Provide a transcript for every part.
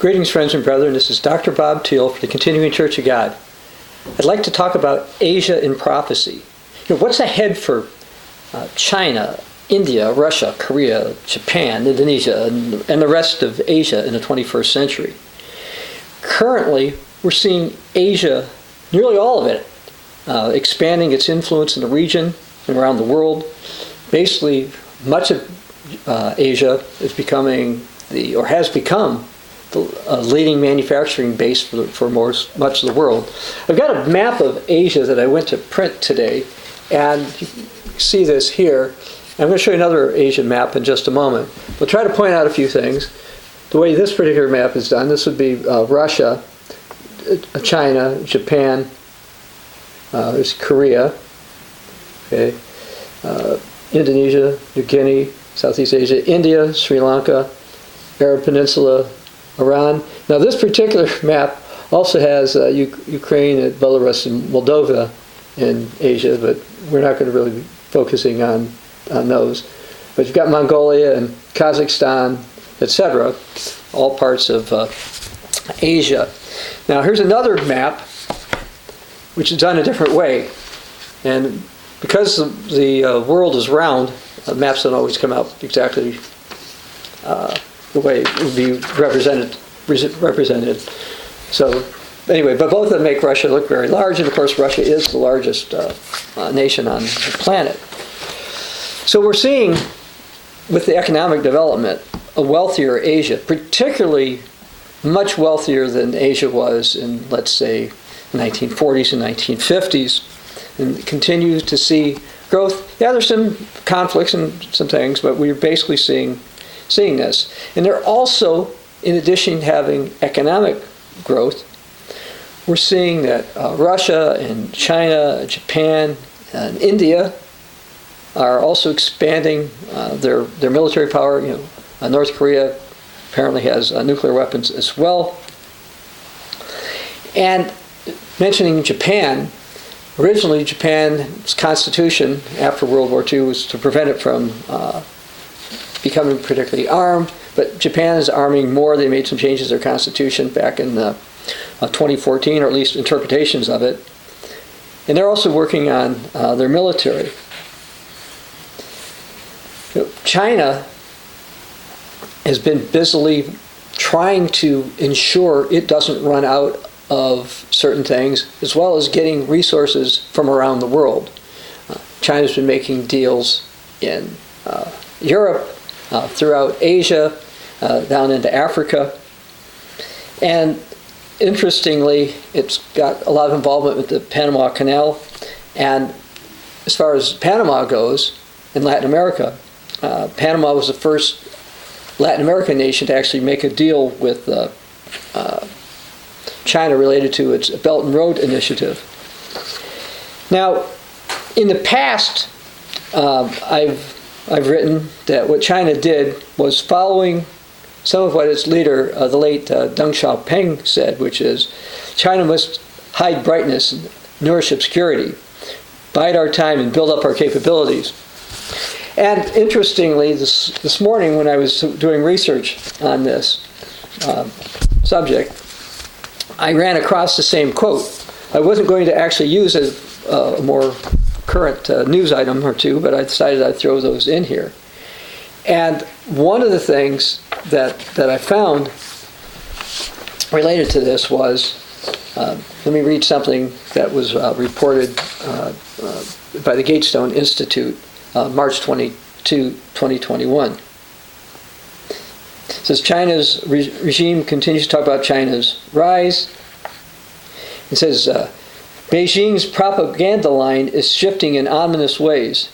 Greetings, friends and brethren. This is Dr. Bob Thiel for the Continuing Church of God. I'd like to talk about Asia in prophecy. You know, what's ahead for uh, China, India, Russia, Korea, Japan, Indonesia, and, and the rest of Asia in the 21st century? Currently, we're seeing Asia, nearly all of it, uh, expanding its influence in the region and around the world. Basically, much of uh, Asia is becoming the, or has become the uh, leading manufacturing base for, for much of the world. I've got a map of Asia that I went to print today, and you see this here. I'm going to show you another Asian map in just a moment. We'll try to point out a few things. The way this particular map is done, this would be uh, Russia, uh, China, Japan, uh, there's Korea, okay, uh, Indonesia, New Guinea, Southeast Asia, India, Sri Lanka, Arab Peninsula, Iran. Now, this particular map also has uh, U- Ukraine, and Belarus, and Moldova in Asia, but we're not going to really be focusing on, on those. But you've got Mongolia and Kazakhstan, etc., all parts of uh, Asia. Now, here's another map, which is done a different way. And because the, the uh, world is round, uh, maps don't always come out exactly uh, the way it would be represented. represented. So anyway, but both of them make Russia look very large, and of course Russia is the largest uh, uh, nation on the planet. So we're seeing with the economic development a wealthier Asia, particularly much wealthier than Asia was in, let's say, the 1940s and 1950s, and continue to see growth. Yeah, there's some conflicts and some things, but we're basically seeing seeing this. And they're also, in addition to having economic growth, we're seeing that uh, Russia and China, Japan, and India are also expanding uh, their their military power. You know, uh, North Korea apparently has uh, nuclear weapons as well. And mentioning Japan, originally Japan's constitution after World War II was to prevent it from uh, becoming particularly armed, but Japan is arming more. They made some changes to their constitution back in uh, 2014, or at least interpretations of it. And they're also working on uh, their military. You know, China has been busily trying to ensure it doesn't run out of certain things, as well as getting resources from around the world. Uh, China's been making deals in uh, Europe, uh, throughout Asia, uh, down into Africa. And interestingly, it's got a lot of involvement with the Panama Canal. And as far as Panama goes, in Latin America, uh, Panama was the first Latin American nation to actually make a deal with uh, uh, China related to its Belt and Road Initiative. Now, in the past, uh, I've I've written that what China did was following some of what its leader, uh, the late uh, Deng Xiaoping, said, which is China must hide brightness and nourish obscurity, bide our time and build up our capabilities. And interestingly, this, this morning when I was doing research on this uh, subject, I ran across the same quote. I wasn't going to actually use a, a more current uh, news item or two, but I decided I'd throw those in here. And one of the things that, that I found related to this was uh, let me read something that was uh, reported uh, uh, by the Gatestone Institute, uh, March 22, 2021. It says China's re- regime continues to talk about China's rise. It says Beijing's propaganda line is shifting in ominous ways.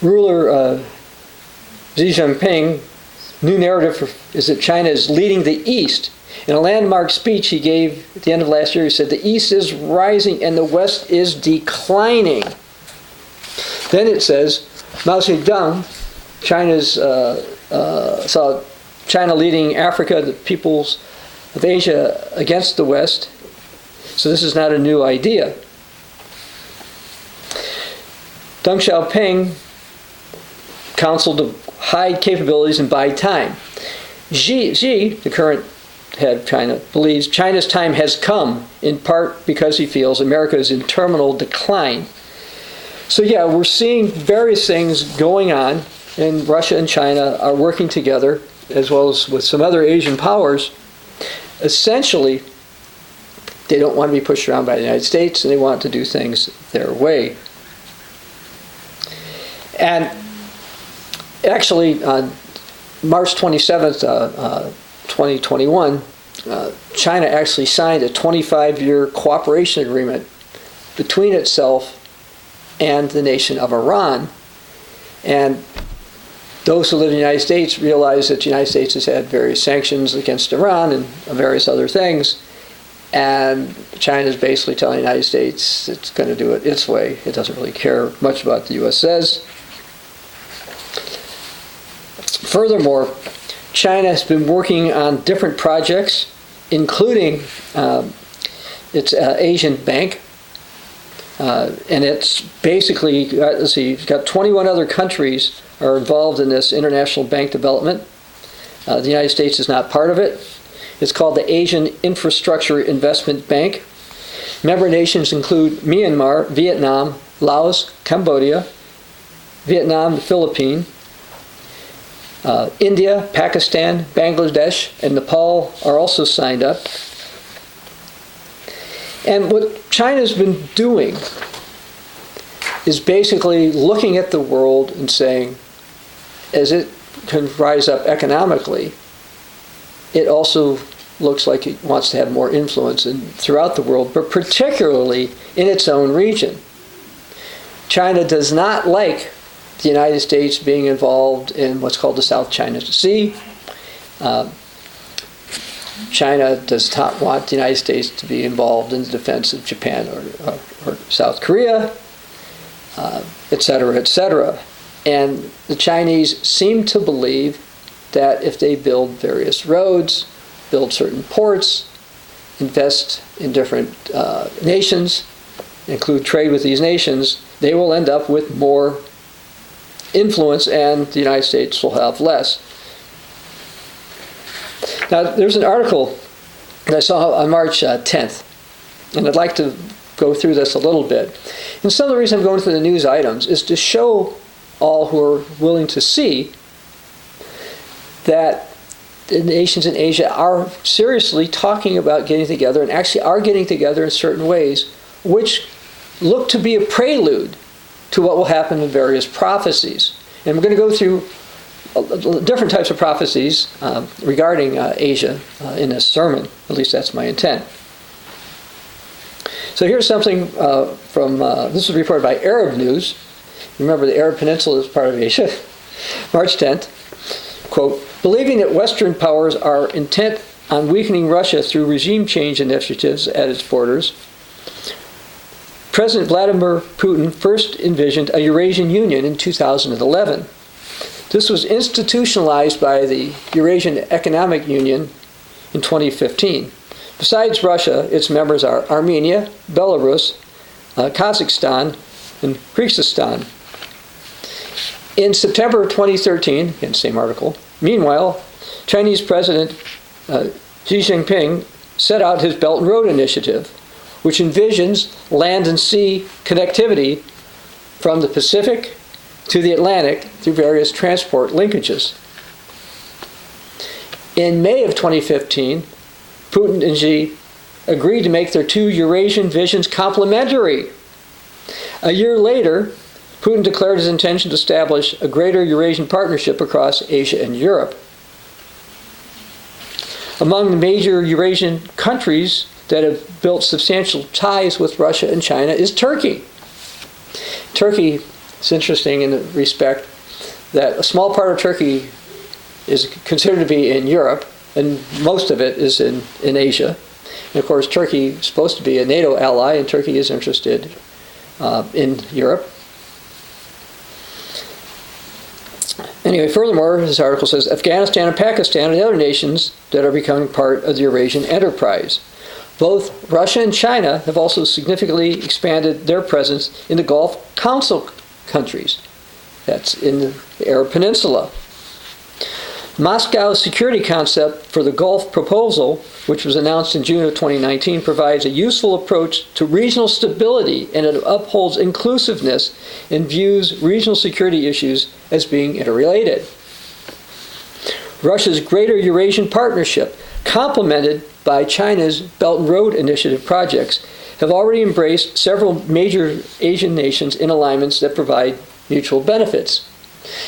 Ruler uh, Xi Jinping, new narrative is that China is leading the East. In a landmark speech he gave at the end of last year, he said, The East is rising and the West is declining. Then it says, Mao Zedong, China's, uh, uh, saw China leading Africa, the peoples of Asia against the West, so this is not a new idea. Deng Xiaoping counseled to hide capabilities and buy time. Xi, Xi, the current head of China, believes China's time has come, in part because he feels America is in terminal decline. So, yeah, we're seeing various things going on, and Russia and China are working together, as well as with some other Asian powers. Essentially, they don't want to be pushed around by the United States, and they want to do things their way. And actually, on March 27th, uh, uh, 2021, uh, China actually signed a 25 year cooperation agreement between itself and the nation of Iran. And those who live in the United States realize that the United States has had various sanctions against Iran and various other things. And China is basically telling the United States it's going to do it its way. It doesn't really care much about the U.S. says. Furthermore, China has been working on different projects, including um, its uh, Asian Bank, uh, and it's basically got, let's see, it's got 21 other countries are involved in this international bank development. Uh, the United States is not part of it. It's called the Asian Infrastructure Investment Bank. Member nations include Myanmar, Vietnam, Laos, Cambodia, Vietnam, the Philippines, uh, India, Pakistan, Bangladesh, and Nepal are also signed up. And what China's been doing is basically looking at the world and saying, as it can rise up economically, it also looks like it wants to have more influence in, throughout the world, but particularly in its own region. China does not like the United States being involved in what's called the South China Sea. Uh, China does not want the United States to be involved in the defense of Japan or, or, or South Korea, uh, et cetera, et. And the Chinese seem to believe that if they build various roads, build certain ports, invest in different uh, nations, include trade with these nations, they will end up with more influence and the United States will have less. Now, there's an article that I saw on March uh, 10th, and I'd like to go through this a little bit. And some of the reason I'm going through the news items is to show all who are willing to see that the nations in Asia are seriously talking about getting together and actually are getting together in certain ways, which look to be a prelude to what will happen in various prophecies. And we're going to go through different types of prophecies uh, regarding uh, Asia uh, in this sermon. At least that's my intent. So here's something uh, from uh, this was reported by Arab News. Remember, the Arab Peninsula is part of Asia. March 10th. Quote, believing that Western powers are intent on weakening Russia through regime change initiatives at its borders, President Vladimir Putin first envisioned a Eurasian Union in 2011. This was institutionalized by the Eurasian Economic Union in 2015. Besides Russia, its members are Armenia, Belarus, uh, Kazakhstan, and Kyrgyzstan. In September 2013, in the same article, meanwhile, Chinese President uh, Xi Jinping set out his Belt and Road Initiative, which envisions land and sea connectivity from the Pacific to the Atlantic through various transport linkages. In May of 2015, Putin and Xi agreed to make their two Eurasian visions complementary. A year later, Putin declared his intention to establish a greater Eurasian partnership across Asia and Europe. Among the major Eurasian countries that have built substantial ties with Russia and China is Turkey. Turkey is interesting in the respect that a small part of Turkey is considered to be in Europe, and most of it is in, in Asia. And of course, Turkey is supposed to be a NATO ally, and Turkey is interested uh, in Europe. Anyway, furthermore, this article says Afghanistan and Pakistan are the other nations that are becoming part of the Eurasian enterprise. Both Russia and China have also significantly expanded their presence in the Gulf Council countries. That's in the Arab Peninsula. Moscow's security concept for the Gulf proposal, which was announced in June of 2019, provides a useful approach to regional stability and it upholds inclusiveness and views regional security issues as being interrelated. Russia's Greater Eurasian Partnership, complemented by China's Belt and Road Initiative projects, have already embraced several major Asian nations in alignments that provide mutual benefits.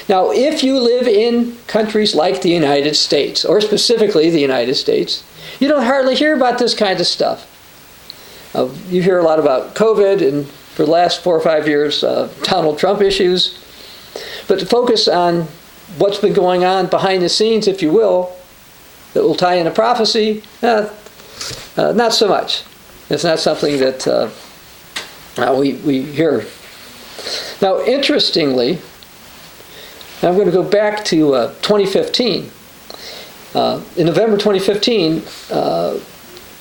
Now, if you live in countries like the United States, or specifically the United States, you don't hardly hear about this kind of stuff. Uh, you hear a lot about COVID and for the last four or five years, uh, Donald Trump issues. But to focus on what's been going on behind the scenes, if you will, that will tie into prophecy, uh, uh not so much. It's not something that uh, uh, we, we hear. Now, interestingly, I'm going to go back to uh, 2015. Uh, in November 2015, uh,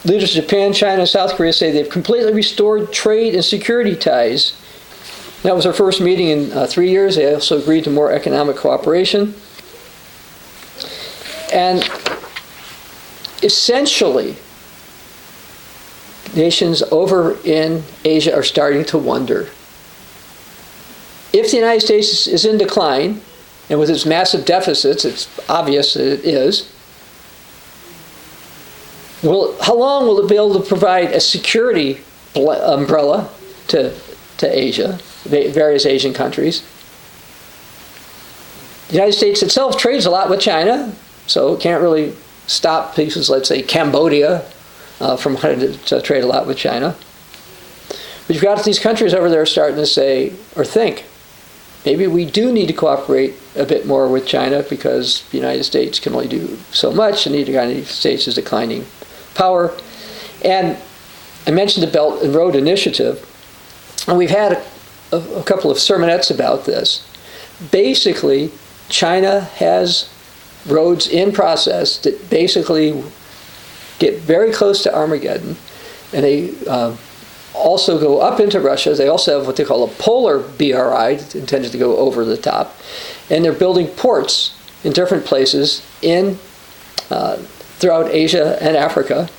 leaders of Japan, China, and South Korea say they've completely restored trade and security ties. That was our first meeting in uh, three years. They also agreed to more economic cooperation. And essentially, nations over in Asia are starting to wonder if the United States is in decline, and with its massive deficits, it's obvious that it is. Will, how long will it be able to provide a security umbrella to, to Asia, various Asian countries? The United States itself trades a lot with China, so it can't really stop places, let's say Cambodia, uh, from wanting to trade a lot with China. But you've got these countries over there starting to say or think, maybe we do need to cooperate a bit more with China because the United States can only do so much, and the United States is declining power. And I mentioned the Belt and Road Initiative, and we've had a, a couple of sermonettes about this. Basically, China has roads in process that basically get very close to Armageddon, and they uh, also go up into Russia. They also have what they call a polar BRI, intended to go over the top. And they're building ports in different places in uh, throughout Asia and Africa.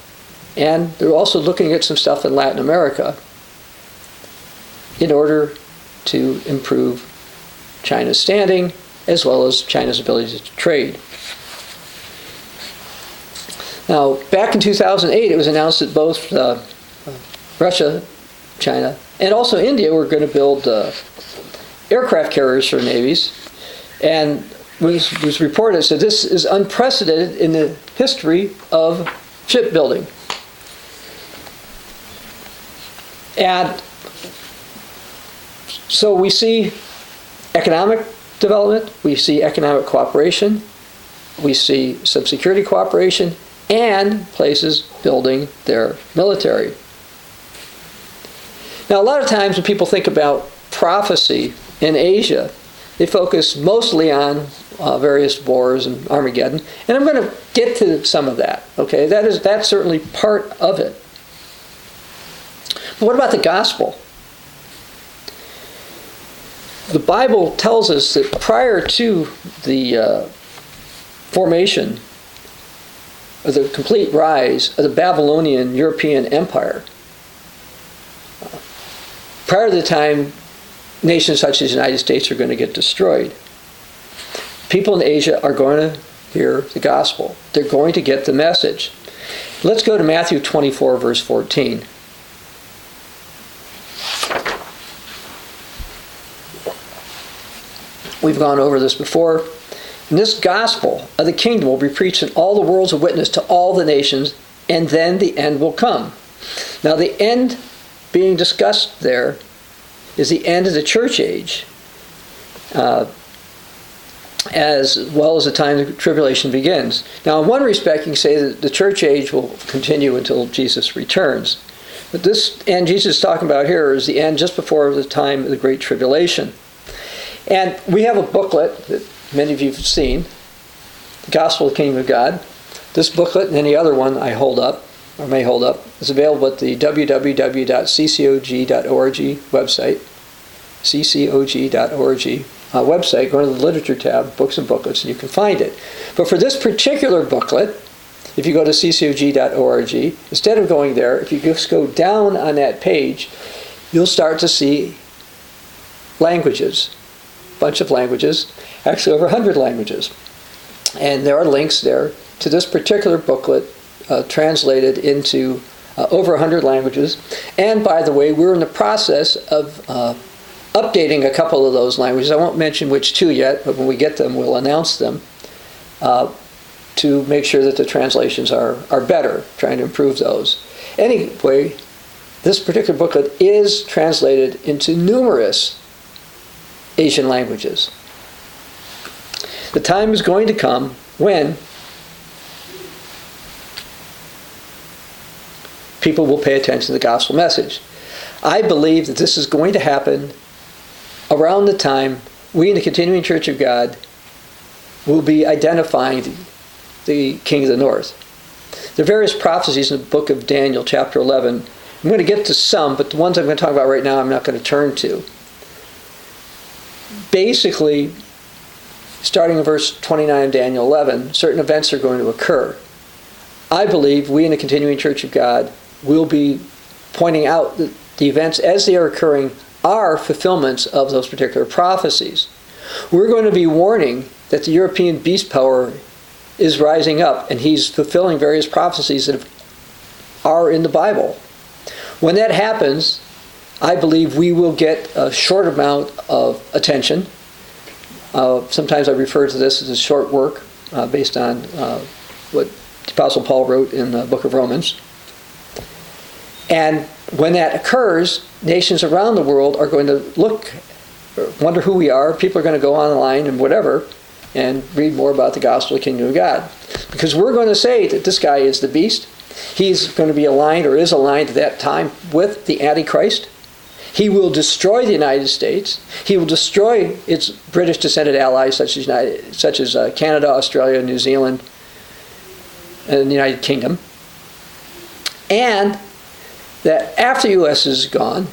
And they're also looking at some stuff in Latin America in order to improve China's standing as well as China's ability to trade. Now, back in 2008, it was announced that both uh, Russia, China, and also India were going to build uh, aircraft carriers for navies. And was, was reported that this is unprecedented in the history of shipbuilding. And so we see economic development, we see economic cooperation, we see some security cooperation, and places building their military. Now, a lot of times when people think about prophecy in Asia, they focus mostly on uh, various wars and Armageddon, and I'm going to get to some of that. Okay, that is that's certainly part of it. But what about the gospel? The Bible tells us that prior to the uh, formation of the complete rise of the Babylonian European Empire, prior to the time nations such as the United States are going to get destroyed, people in Asia are going to hear the gospel. They're going to get the message. Let's go to Matthew 24, verse 14. We've gone over this before. And this gospel of the kingdom will be preached in all the world's a witness to all the nations, and then the end will come. Now, the end being discussed there is the end of the church age, uh, as well as the time the tribulation begins. Now, in one respect, you can say that the church age will continue until Jesus returns. But this end Jesus is talking about here is the end just before the time of the Great Tribulation. And we have a booklet that many of you have seen, The Gospel of the Kingdom of God. This booklet and any other one I hold up or may hold up, is available at the www.ccog.org website, ccog.org. uh, website, go to the literature tab, books and booklets, and you can find it. But for this particular booklet, if you go to ccog.org, instead of going there, if you just go down on that page, you'll start to see languages, a bunch of languages, actually over 100 languages. And there are links there to this particular booklet uh, translated into uh, over 100 languages. And by the way, we're in the process of uh, updating a couple of those languages. I won't mention which two yet, but when we get them, we'll announce them uh, to make sure that the translations are, are better, trying to improve those. Anyway, this particular booklet is translated into numerous Asian languages. The time is going to come when people will pay attention to the gospel message. I believe that this is going to happen around the time we in the Continuing Church of God will be identifying the, the King of the North. There are various prophecies in the book of Daniel, chapter 11. I'm going to get to some, but the ones I'm going to talk about right now, I'm not going to turn to. Basically, starting in verse 29 of Daniel 11, certain events are going to occur. I believe we in the Continuing Church of God will be pointing out that the events as they are occurring are fulfillments of those particular prophecies. We're going to be warning that the European beast power is rising up and he's fulfilling various prophecies that are in the Bible. When that happens, I believe we will get a short amount of attention. Uh, sometimes I refer to this as a short work uh, based on uh, what the Apostle Paul wrote in the book of Romans. And when that occurs, nations around the world are going to look, wonder who we are. People are going to go online and whatever and read more about the gospel of the kingdom of God. Because we're going to say that this guy is the beast. He's going to be aligned or is aligned at that time with the Antichrist. He will destroy the United States. He will destroy its British descended allies, such as, United, such as uh, Canada, Australia, New Zealand, and the United Kingdom. And that after U.S. is gone,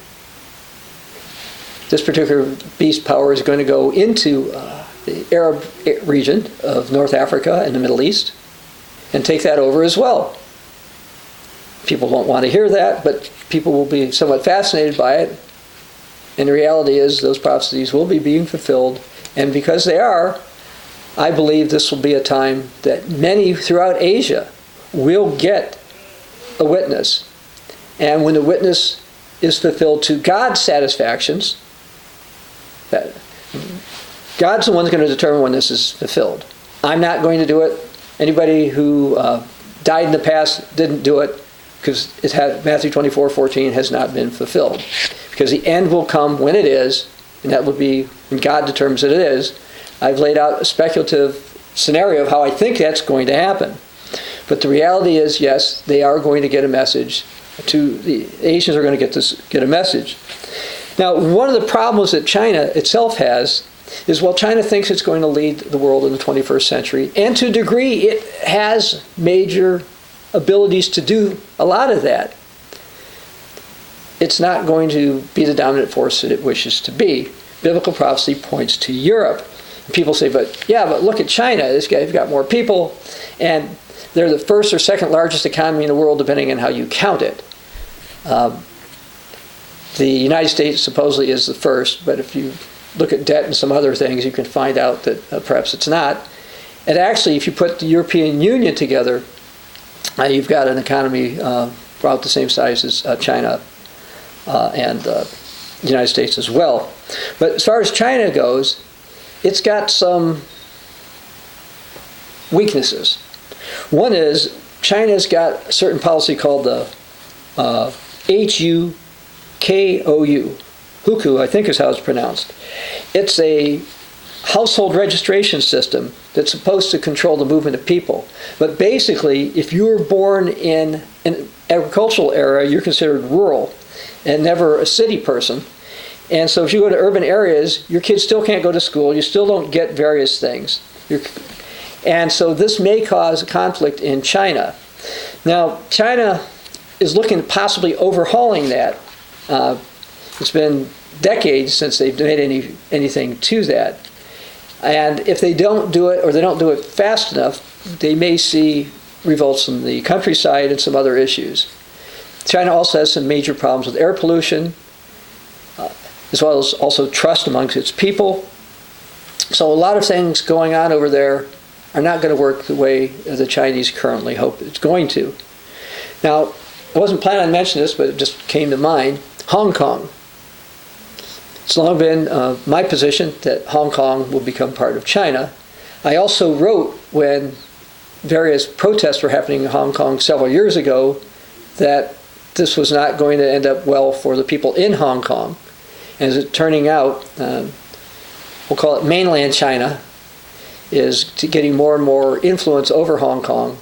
this particular beast power is going to go into uh, the Arab region of North Africa and the Middle East and take that over as well. People won't want to hear that, but people will be somewhat fascinated by it. And the reality is, those prophecies will be being fulfilled, and because they are, I believe this will be a time that many throughout Asia will get a witness and when the witness is fulfilled to God's satisfactions, that God's the one that's going to determine when this is fulfilled. I'm not going to do it. Anybody who uh, died in the past didn't do it because it had, Matthew 24, 14 has not been fulfilled. Because the end will come when it is, and that will be when God determines that it is. I've laid out a speculative scenario of how I think that's going to happen. But the reality is, yes, they are going to get a message to the Asians are going to get this get a message. Now, one of the problems that China itself has is while China thinks it's going to lead the world in the 21st century, and to a degree it has major abilities to do a lot of that, it's not going to be the dominant force that it wishes to be. Biblical prophecy points to Europe. People say, but yeah, but look at China. This guy's got more people, and they're the first or second largest economy in the world, depending on how you count it. Um, the United States supposedly is the first, but if you look at debt and some other things, you can find out that uh, perhaps it's not. And actually, if you put the European Union together, uh, you've got an economy uh, about the same size as uh, China uh, and uh, the United States as well. But as far as China goes, it's got some weaknesses. One is China's got a certain policy called the H U K O U. Hukou, I think is how it's pronounced. It's a household registration system that's supposed to control the movement of people. But basically, if you were born in an agricultural era, you're considered rural and never a city person. And so if you go to urban areas, your kids still can't go to school, you still don't get various things. You're, and so this may cause a conflict in China. Now, China is looking at possibly overhauling that. Uh, It's been decades since they've made any anything to that. And if they don't do it or they don't do it fast enough, they may see revolts in the countryside and some other issues. China also has some major problems with air pollution, uh, as well as also trust amongst its people. So a lot of things going on over there are not going to work the way the Chinese currently hope it's going to. Now, I wasn't planning on mentioning this, but it just came to mind. Hong Kong. It's long been uh, my position that Hong Kong will become part of China. I also wrote when various protests were happening in Hong Kong several years ago that this was not going to end up well for the people in Hong Kong. As it's turning out, um, we'll call it mainland China, is getting more and more influence over Hong Kong,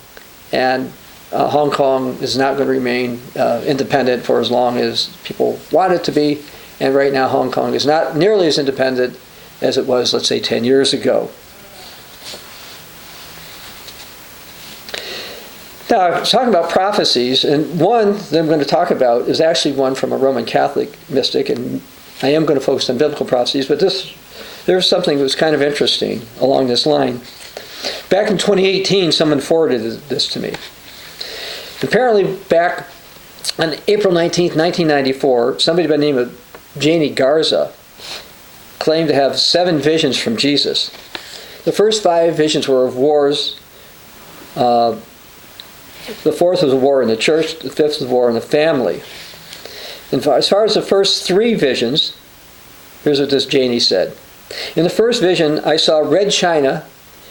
and uh, Hong Kong is not going to remain uh, independent for as long as people want it to be. And right now, Hong Kong is not nearly as independent as it was, let's say, 10 years ago. Now, talking about prophecies, and one that I'm going to talk about is actually one from a Roman Catholic mystic, and I am going to focus on biblical prophecies, but this there's something that was kind of interesting along this line. Back in 2018, someone forwarded this to me. Apparently, back on April 19, 1994, somebody by the name of Janie Garza claimed to have seven visions from Jesus. The first five visions were of wars. Uh, the fourth was a war in the church. The fifth was a war in the family. And as far as the first three visions, here's what this Janie said. In the first vision, I saw red china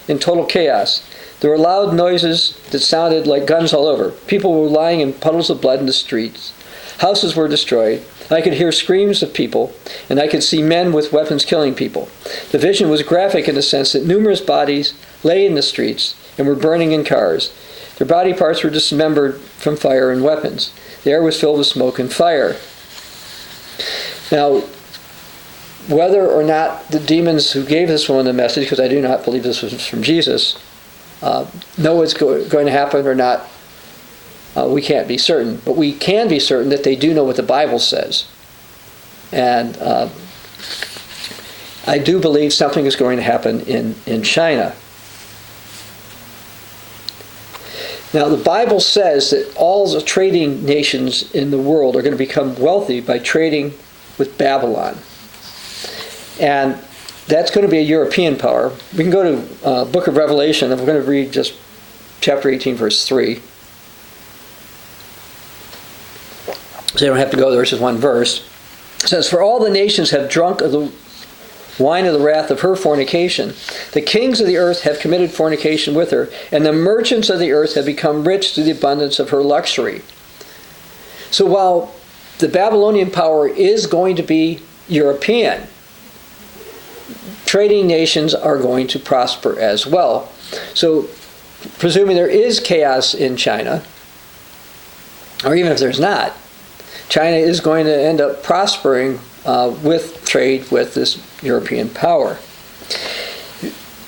in total chaos. There were loud noises that sounded like guns all over. People were lying in puddles of blood in the streets. Houses were destroyed. I could hear screams of people, and I could see men with weapons killing people. The vision was graphic in the sense that numerous bodies lay in the streets and were burning in cars. Their body parts were dismembered from fire and weapons. The air was filled with smoke and fire. Now, whether or not the demons who gave this woman the message, because I do not believe this was from Jesus, uh, know what's go- going to happen or not, uh, we can't be certain. But we can be certain that they do know what the Bible says. And uh, I do believe something is going to happen in, in China. Now, the Bible says that all the trading nations in the world are going to become wealthy by trading with Babylon. And that's going to be a European power. We can go to uh, Book of Revelation, and we're going to read just chapter 18, verse 3. So you don't have to go there, it's just one verse. It says, For all the nations have drunk of the wine of the wrath of her fornication. The kings of the earth have committed fornication with her, and the merchants of the earth have become rich through the abundance of her luxury. So while the Babylonian power is going to be European, trading nations are going to prosper as well. So, presuming there is chaos in China, or even if there's not, China is going to end up prospering uh, with trade with this European power.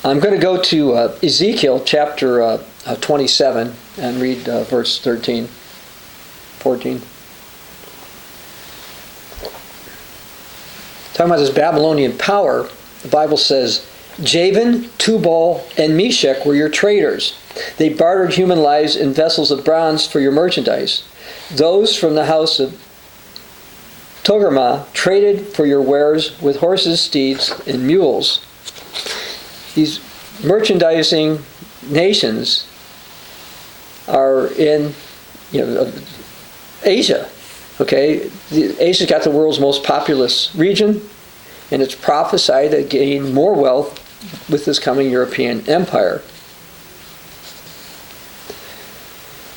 I'm going to go to uh, Ezekiel chapter uh, uh 27 and read uh, verse 13, 14. Talking about this Babylonian power, the Bible says, Javan, Tubal, and Meshech were your traders. They bartered human lives in vessels of bronze for your merchandise. Those from the house of Togarmah traded for your wares with horses, steeds, and mules. These merchandising nations are in you know, Asia. Okay, Asia's got the world's most populous region and it's prophesied to gain more wealth with this coming European empire.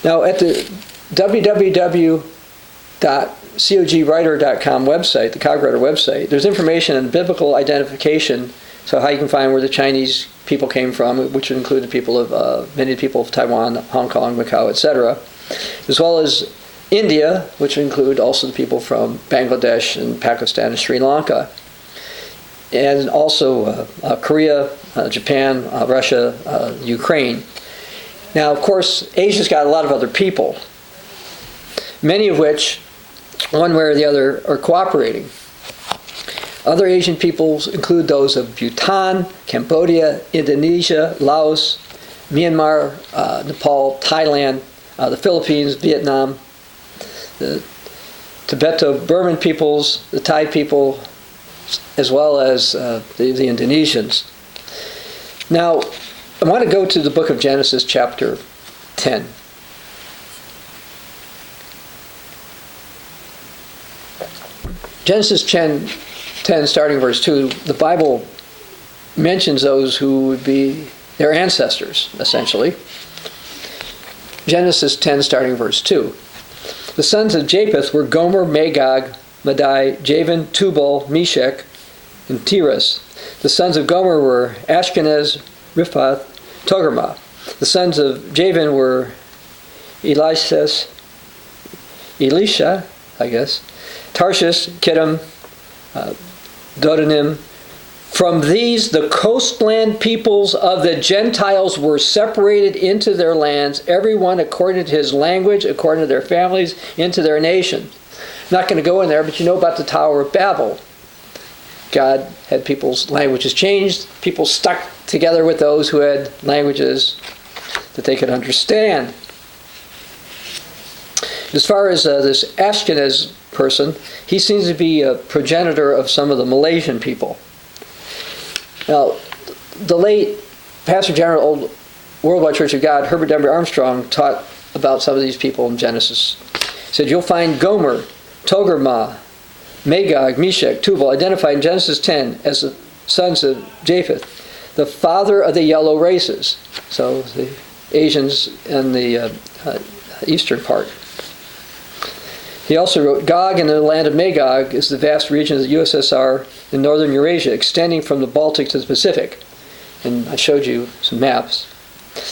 Now, at the www.cogwriter.com website, the Cogwriter website, there's information on biblical identification, so how you can find where the Chinese people came from, which would include the people of uh, many people of Taiwan, Hong Kong, Macau, etc., as well as India, which include also the people from Bangladesh and Pakistan and Sri Lanka and also uh, uh, Korea, uh, Japan, Russia, Ukraine. Now, of course, Asia's got a lot of other people, many of which, one way or the other, are cooperating. Other Asian peoples include those of Bhutan, Cambodia, Indonesia, Laos, Myanmar, uh, Nepal, Thailand, uh, the Philippines, Vietnam, the Tibeto-Burman peoples, the Thai people, as well as uh, the, the Indonesians. Now, I want to go to the book of Genesis, chapter 10. Genesis 10, 10, starting verse 2, the Bible mentions those who would be their ancestors, essentially. Genesis 10, starting verse 2. The sons of Japheth were Gomer, Magog, Madai, Javan, Tubal, Meshech, and Tiras. The sons of Gomer were Ashkenaz, Riphath, Togarmah. The sons of Javan were Elises, Elisha, I guess, Tarshish, Kittim, uh, Dodanim. From these, the coastland peoples of the Gentiles were separated into their lands, everyone according to his language, according to their families, into their nation. Not going to go in there, but you know about the Tower of Babel. God had people's languages changed, people stuck together with those who had languages that they could understand. As far as uh, this Ashkenaz person, he seems to be a progenitor of some of the Malaysian people. Now, the late Pastor General Old Worldwide Church of God, Herbert W. Armstrong, taught about some of these people in Genesis. He said, You'll find Gomer, Togarmah, Magog, Meshech, Tubal, identified in Genesis 10 as the sons of Japheth, the father of the yellow races. So the Asians and the uh, uh, eastern part. He also wrote, Gog and the land of Magog is the vast region of the USSR in northern Eurasia, extending from the Baltic to the Pacific. And I showed you some maps.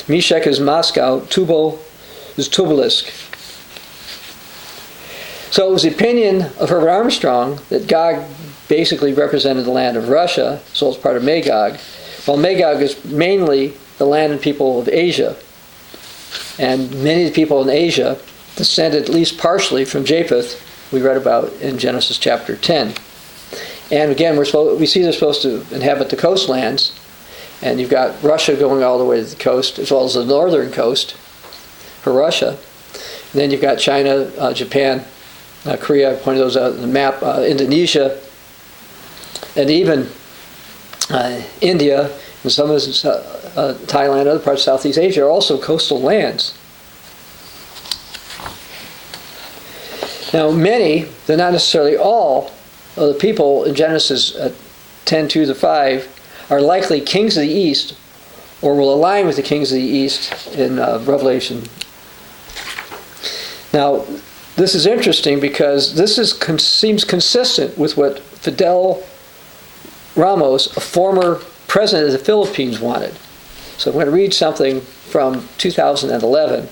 Meshech is Moscow, Tubal is Tobolsk. So it was the opinion of Herbert Armstrong that Gog basically represented the land of Russia, so it's part of Magog, while Magog is mainly the land and people of Asia. And many of the people in Asia descended at least partially from Japheth, we read about in Genesis chapter 10. And again, we're we see they're supposed to inhabit the coastlands, and you've got Russia going all the way to the coast, as well as the northern coast for Russia. And then you've got China, uh, Japan, uh, Korea, I pointed those out in the map, uh, Indonesia, and even uh, India, and some of uh, uh, Thailand, other parts of Southeast Asia are also coastal lands. Now, many, though not necessarily all, of the people in Genesis uh, 10 2 to 5 are likely kings of the east or will align with the kings of the east in Revelation. Now, this is interesting because this is con- seems consistent with what Fidel Ramos, a former president of the Philippines, wanted. So I'm going to read something from 2011.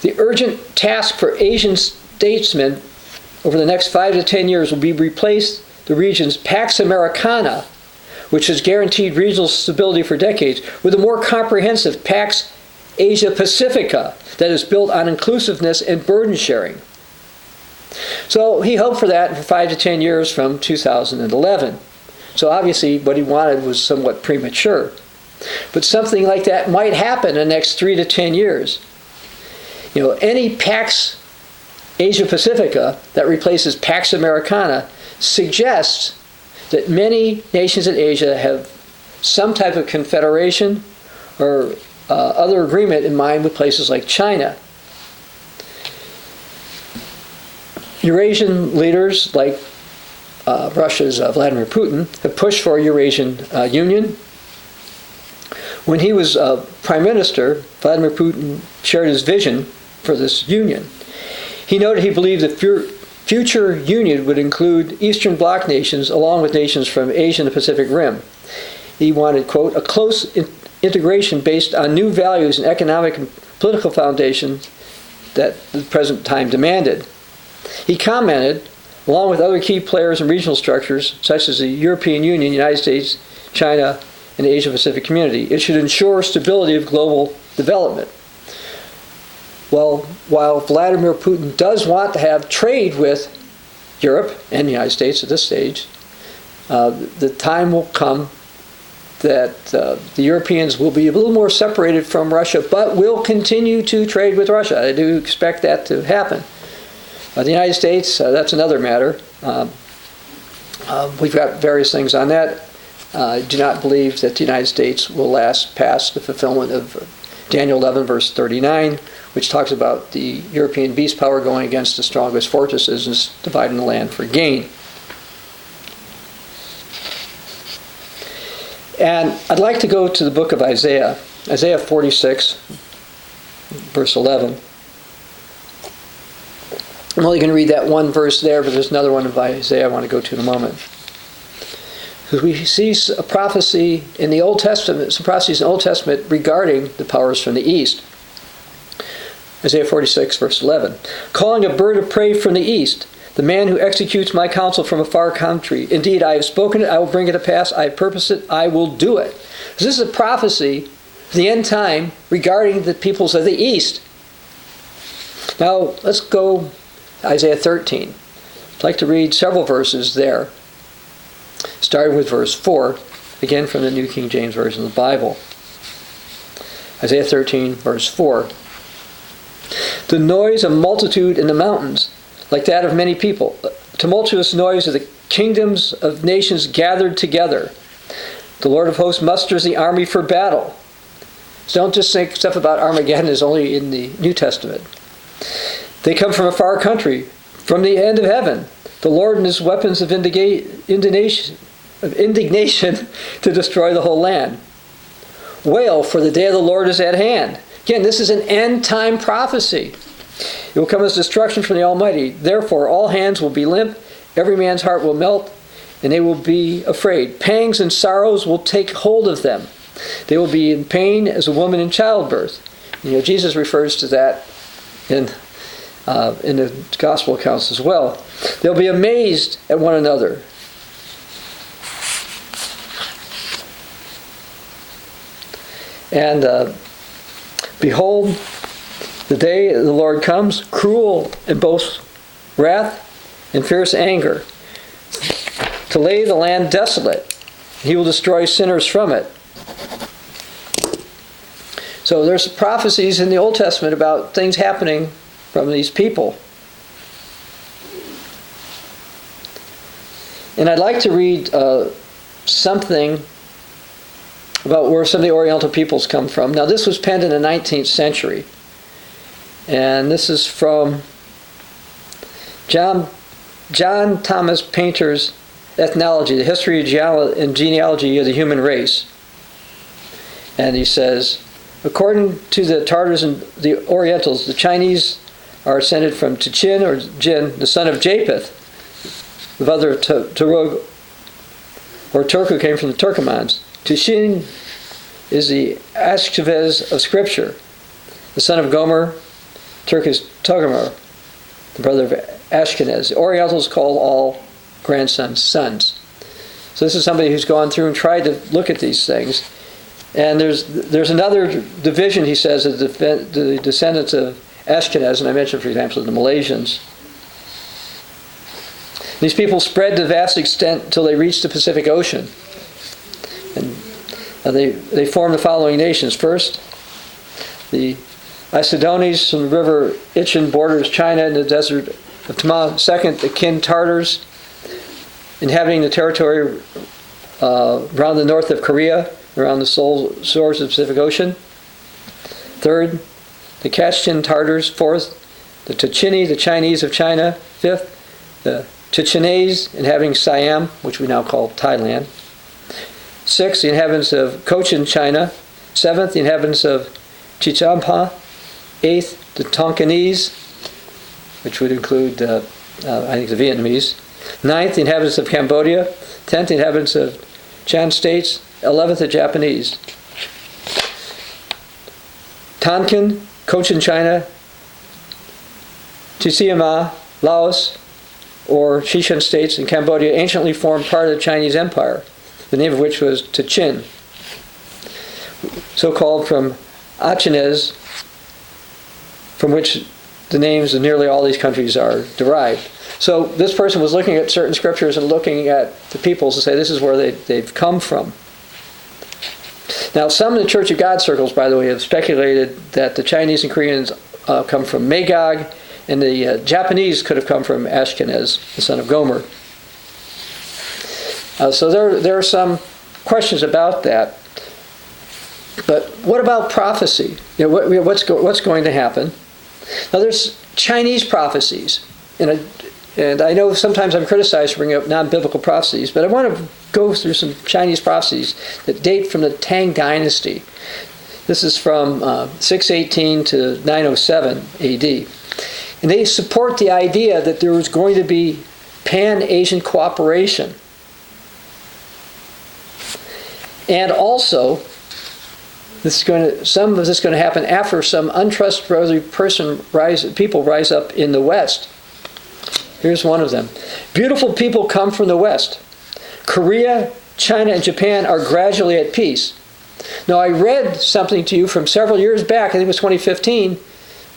The urgent task for Asian statesmen over the next five to ten years will be to replace the region's Pax Americana, which has guaranteed regional stability for decades, with a more comprehensive Pax Asia Pacifica that is built on inclusiveness and burden sharing. So he hoped for that for five to ten years from 2011. So obviously, what he wanted was somewhat premature. But something like that might happen in the next three to ten years. You know, any Pax Asia Pacifica that replaces Pax Americana suggests that many nations in Asia have some type of confederation or uh, other agreement in mind with places like China. Eurasian leaders like uh, Russia's uh, Vladimir Putin have pushed for a Eurasian uh, Union. When he was uh, prime minister, Vladimir Putin shared his vision for this union. He noted he believed the future union would include Eastern Bloc nations along with nations from Asia and the Pacific Rim. He wanted, quote, a close integration based on new values and economic and political foundations that the present time demanded. He commented, along with other key players in regional structures such as the European Union, United States, China, and the Asia Pacific community, it should ensure stability of global development. Well, while Vladimir Putin does want to have trade with Europe and the United States at this stage, uh, the time will come that uh, the Europeans will be a little more separated from Russia, but will continue to trade with Russia. I do expect that to happen. Uh, the United States, uh, that's another matter. Um, uh, we've got various things on that. I do not believe that the United States will last past the fulfillment of Daniel 11, verse 39, which talks about the European beast power going against the strongest fortresses and dividing the land for gain. And I'd like to go to the book of Isaiah, Isaiah 46, verse 11. I'm only going to read that one verse there, but there's another one of Isaiah I want to go to in a moment. Because we see a prophecy in the Old Testament, some prophecies in the Old Testament regarding the powers from the east. Isaiah 46, verse 11. Calling a bird of prey from the east, the man who executes my counsel from a far country. Indeed, I have spoken it, I will bring it to pass, I purpose it, I will do it. So this is a prophecy the end time regarding the peoples of the east. Now, let's go Isaiah 13. I'd like to read several verses there, starting with verse 4, again from the New King James Version of the Bible. Isaiah 13, verse 4. The noise of multitude in the mountains like that of many people. Tumultuous noise of the kingdoms of nations gathered together. The Lord of hosts musters the army for battle. So don't just think stuff about Armageddon is only in the New Testament. They come from a far country, from the end of heaven. The Lord and his weapons of indignation, of indignation to destroy the whole land. Wail, for the day of the Lord is at hand. Again, this is an end time prophecy. It will come as destruction from the Almighty. Therefore, all hands will be limp, every man's heart will melt, and they will be afraid. Pangs and sorrows will take hold of them. They will be in pain as a woman in childbirth. You know, Jesus refers to that in uh, in the gospel accounts as well. They'll be amazed at one another. And uh, behold, the day the Lord comes, cruel in both wrath and fierce anger, to lay the land desolate. He will destroy sinners from it. So there's prophecies in the Old Testament about things happening from these people. And I'd like to read uh, something about where some of the Oriental peoples come from. Now, this was penned in the 19th century. And this is from John, John Thomas Painter's Ethnology, the History and Genealogy of the Human Race. And he says, according to the Tartars and the Orientals, the Chinese are ascended from Tichin or Jin, the son of Japheth, the brother of Turug, or Turku came from the Turkomans. Tichin is the Ashkenaz of Scripture, the son of Gomer, Turkish Togarmah, the brother of Ashkenaz. Orientals call all grandsons sons. So this is somebody who's gone through and tried to look at these things. And there's there's another division, he says, of the descendants of Ashkenaz, and I mentioned, for example, the Malaysians. These people spread to vast extent until they reached the Pacific Ocean. And uh, they, they formed the following nations. First, the Isodones from the river Ichin borders China and the desert of Tama. Second, the Kin Tartars, inhabiting the territory uh, around the north of Korea, around the shores of the Pacific Ocean. Third, the Kachin Tartars. Fourth, the Tachini, the Chinese of China. Fifth, the Chichinese inhabiting Siam, which we now call Thailand. Sixth, the inhabitants of Cochin, China. Seventh, the inhabitants of Chichampa. Eighth, the Tonkinese, which would include, uh, uh, I think, the Vietnamese. Ninth, the inhabitants of Cambodia. Tenth, the inhabitants of Chan states. Eleventh, the Japanese. Tonkin, Cochin China, Tsima, Laos, or Shishan states in Cambodia anciently formed part of the Chinese Empire, the name of which was Tichin, so called from Achinez, from which the names of nearly all these countries are derived. So this person was looking at certain scriptures and looking at the peoples to say this is where they, they've come from. Now, some in the Church of God circles, by the way, have speculated that the Chinese and Koreans uh, come from Magog, and the uh, Japanese could have come from Ashkenaz, the son of Gomer. Uh, so there, there are some questions about that. But what about prophecy? You know, what, what's, go, what's going to happen? Now, there's Chinese prophecies. And I, and I know sometimes I'm criticized for bringing up non biblical prophecies, but I want to go through some Chinese prophecies that date from the Tang Dynasty. This is from uh, 618 to 907 AD. And they support the idea that there was going to be pan Asian cooperation. And also, this is going to, some of this is going to happen after some untrustworthy person rise, people rise up in the West. Here's one of them. Beautiful people come from the West. Korea, China, and Japan are gradually at peace. Now, I read something to you from several years back, I think it was 2015,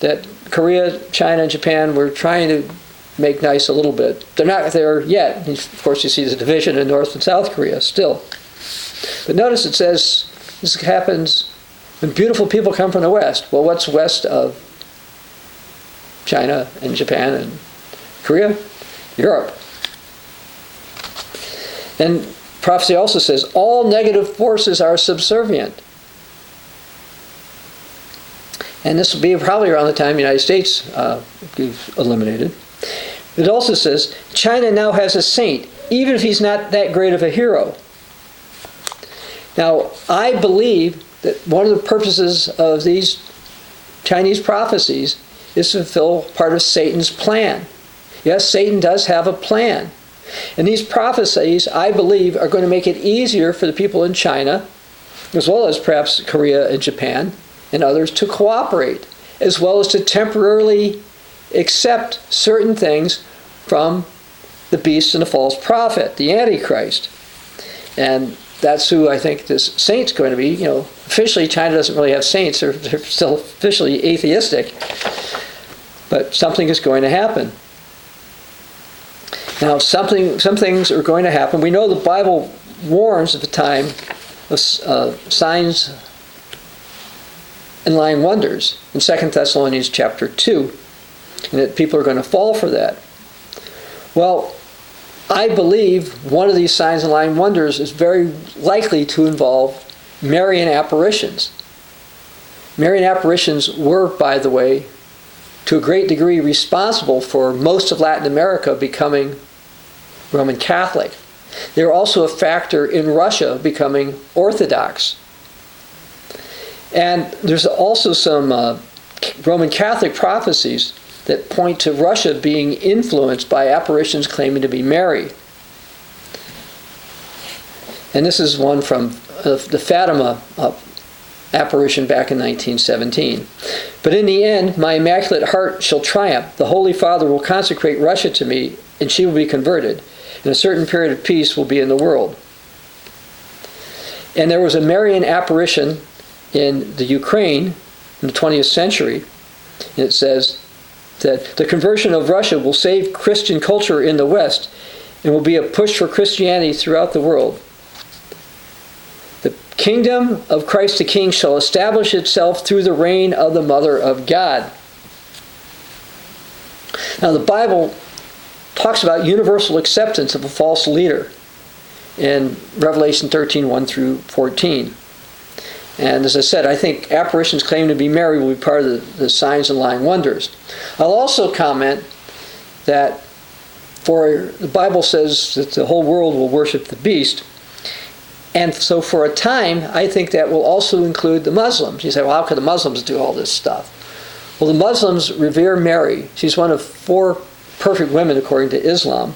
that Korea, China, and Japan were trying to make nice a little bit. They're not there yet. Of course, you see the division in North and South Korea still. But notice it says this happens when beautiful people come from the West. Well, what's west of China and Japan and Korea? Europe. And prophecy also says all negative forces are subservient. And this will be probably around the time the United States uh, eliminated. It also says China now has a saint, even if he's not that great of a hero. Now, I believe that one of the purposes of these Chinese prophecies is to fulfill part of Satan's plan. Yes, Satan does have a plan. And these prophecies, I believe, are going to make it easier for the people in China, as well as perhaps Korea and Japan and others, to cooperate, as well as to temporarily accept certain things from the beast and the false prophet, the Antichrist. And that's who I think this saint's going to be. You know, officially China doesn't really have saints; they're, they're still officially atheistic. But something is going to happen. Now, something, some things are going to happen. We know the Bible warns at the time of uh, signs and lying wonders in 2 Thessalonians chapter 2, and that people are going to fall for that. Well, I believe one of these signs and lying wonders is very likely to involve Marian apparitions. Marian apparitions were, by the way, to a great degree responsible for most of Latin America becoming Roman Catholic. They were also a factor in Russia becoming Orthodox. And there's also some uh, Roman Catholic prophecies that point to Russia being influenced by apparitions claiming to be Mary. And this is one from the Fatima uh, apparition back in 1917. But in the end, my immaculate heart shall triumph. The Holy Father will consecrate Russia to me, and she will be converted, and a certain period of peace will be in the world. And there was a Marian apparition in the Ukraine in the 20th century, and it says that the conversion of Russia will save Christian culture in the West and will be a push for Christianity throughout the world kingdom of Christ the King shall establish itself through the reign of the Mother of God. Now, the Bible talks about universal acceptance of a false leader in Revelation 13 1 through 14. And as I said, I think apparitions claiming to be Mary will be part of the, the signs and lying wonders. I'll also comment that for the Bible says that the whole world will worship the beast. And so for a time, I think that will also include the Muslims. You say, well, how could the Muslims do all this stuff? Well, the Muslims revere Mary. She's one of four perfect women according to Islam.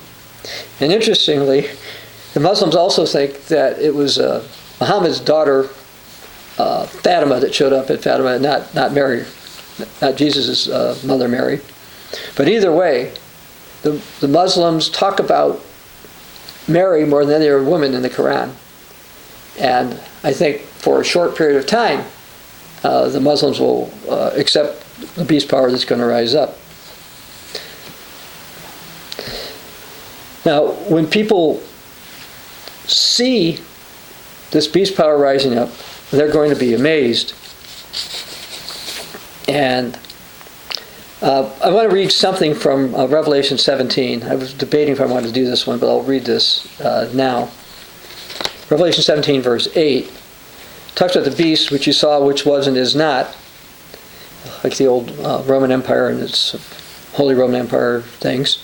And interestingly, the Muslims also think that it was uh, Muhammad's daughter, uh, Fatima, that showed up at Fatima, not, not Mary, not Jesus' uh, mother Mary. But either way, the, the Muslims talk about Mary more than any other woman in the Quran. And I think for a short period of time, uh, the Muslims will uh, accept the beast power that's going to rise up. Now, when people see this beast power rising up, they're going to be amazed. And uh, I want to read something from uh, Revelation 17. I was debating if I wanted to do this one, but I'll read this uh, now. Revelation 17, verse 8, talks about the beast which you saw, which was and is not, like the old uh, Roman Empire and its Holy Roman Empire things.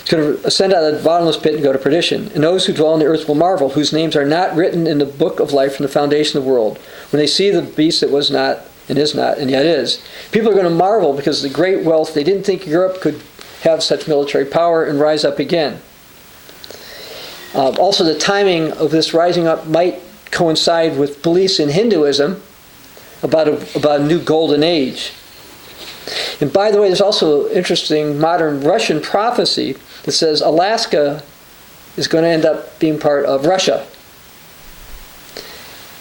It's going to ascend out of the bottomless pit and go to perdition. And those who dwell on the earth will marvel, whose names are not written in the book of life from the foundation of the world. When they see the beast that was not and is not and yet is, people are going to marvel because of the great wealth. They didn't think Europe could have such military power and rise up again. Uh, also, the timing of this rising up might coincide with beliefs in Hinduism about a, about a new golden age. And by the way, there's also interesting modern Russian prophecy that says Alaska is going to end up being part of Russia.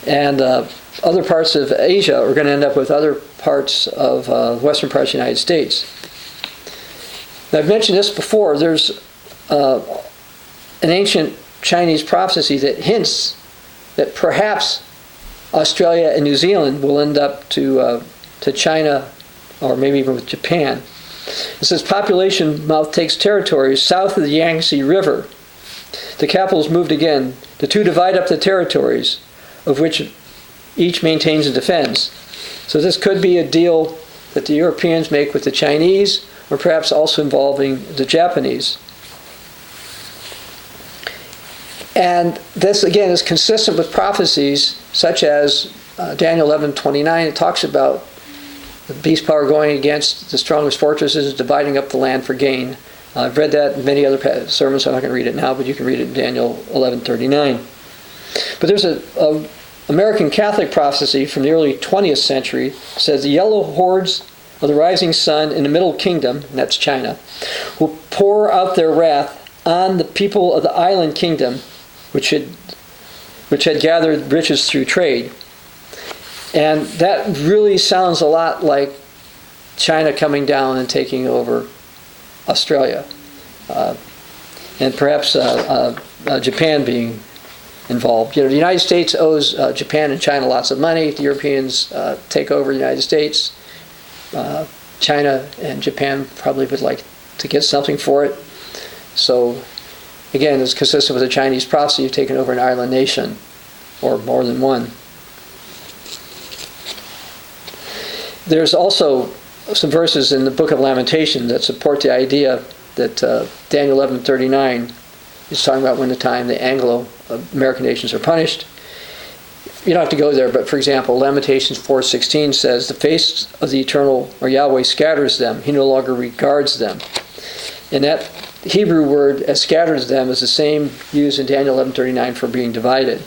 And uh, other parts of Asia are going to end up with other parts of uh, western parts of the United States. Now, I've mentioned this before. There's uh, an ancient Chinese prophecy that hints that perhaps Australia and New Zealand will end up to, uh, to China or maybe even with Japan. It says population mouth takes territories south of the Yangtze River. The capitals moved again. The two divide up the territories, of which each maintains and defends. So this could be a deal that the Europeans make with the Chinese, or perhaps also involving the Japanese. And this again is consistent with prophecies such as uh, Daniel 11:29. It talks about the beast power going against the strongest fortresses, dividing up the land for gain. Uh, I've read that in many other sermons. I'm not going to read it now, but you can read it in Daniel 11:39. But there's a, a American Catholic prophecy from the early 20th century says the yellow hordes of the rising sun in the Middle Kingdom, and that's China, will pour out their wrath on the people of the island kingdom which had, which had gathered riches through trade. And that really sounds a lot like China coming down and taking over Australia. Uh, and perhaps uh, uh, uh Japan being involved. You know, the United States owes uh, Japan and China lots of money. The Europeans uh, take over the United States. China and Japan probably would like to get something for it. So Again, it's consistent with the Chinese prophecy of taking over an island nation, or more than one. There's also some verses in the book of Lamentation that support the idea that uh, Daniel 11:39 is talking about when the time the Anglo-American nations are punished. You don't have to go there, but for example, Lamentations 4:16 says, "The face of the eternal or Yahweh scatters them; he no longer regards them." And that Hebrew word as scatters them is the same used in Daniel 11:39 for being divided.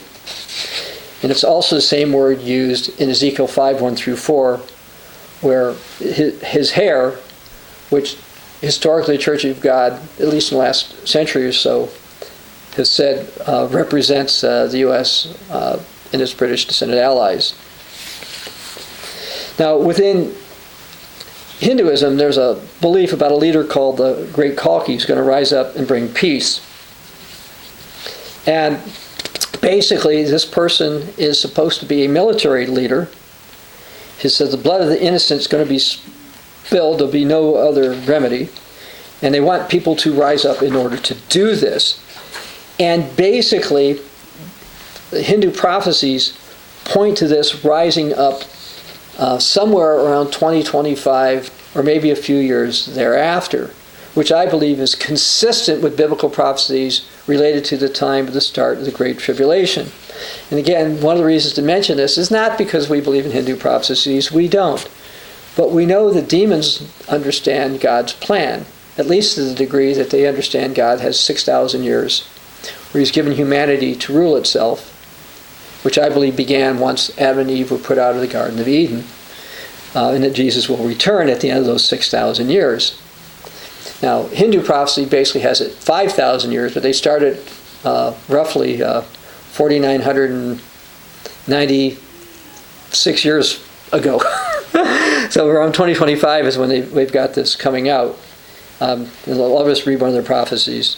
And it's also the same word used in Ezekiel 5 1 through 4, where his, his hair, which historically the Church of God, at least in the last century or so, has said uh, represents uh, the U.S. Uh, and its British descended allies. Now, within Hinduism, there's a belief about a leader called the Great Kalki who's going to rise up and bring peace. And basically, this person is supposed to be a military leader. He says the blood of the innocent is going to be spilled, there'll be no other remedy. And they want people to rise up in order to do this. And basically, the Hindu prophecies point to this rising up uh, somewhere around 2025 or maybe a few years thereafter, which I believe is consistent with biblical prophecies related to the time of the start of the Great Tribulation. And again, one of the reasons to mention this is not because we believe in Hindu prophecies, we don't. But we know that demons understand God's plan, at least to the degree that they understand God has 6,000 years, where He's given humanity to rule itself which I believe began once Adam and Eve were put out of the Garden of Eden, uh, and that Jesus will return at the end of those 6,000 years. Now, Hindu prophecy basically has it 5,000 years, but they started uh, roughly uh, 4,996 years ago. so around 2025 is when they, we've got this coming out. Um, and I'll just read one of their prophecies.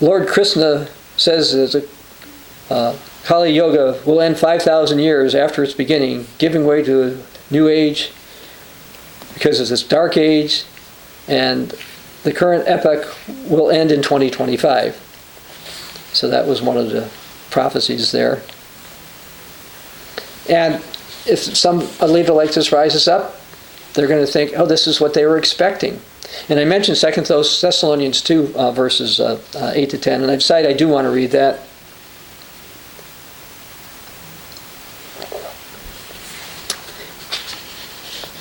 Lord Krishna says that uh, Kali Yuga will end 5,000 years after its beginning, giving way to a new age because of this dark age, and the current epoch will end in 2025. So that was one of the prophecies there. And if some a leader like this rises up, they're going to think, oh, this is what they were expecting. And I mentioned Second Thessalonians 2, uh, verses uh, uh, 8 to 10, and I've decided I do want to read that.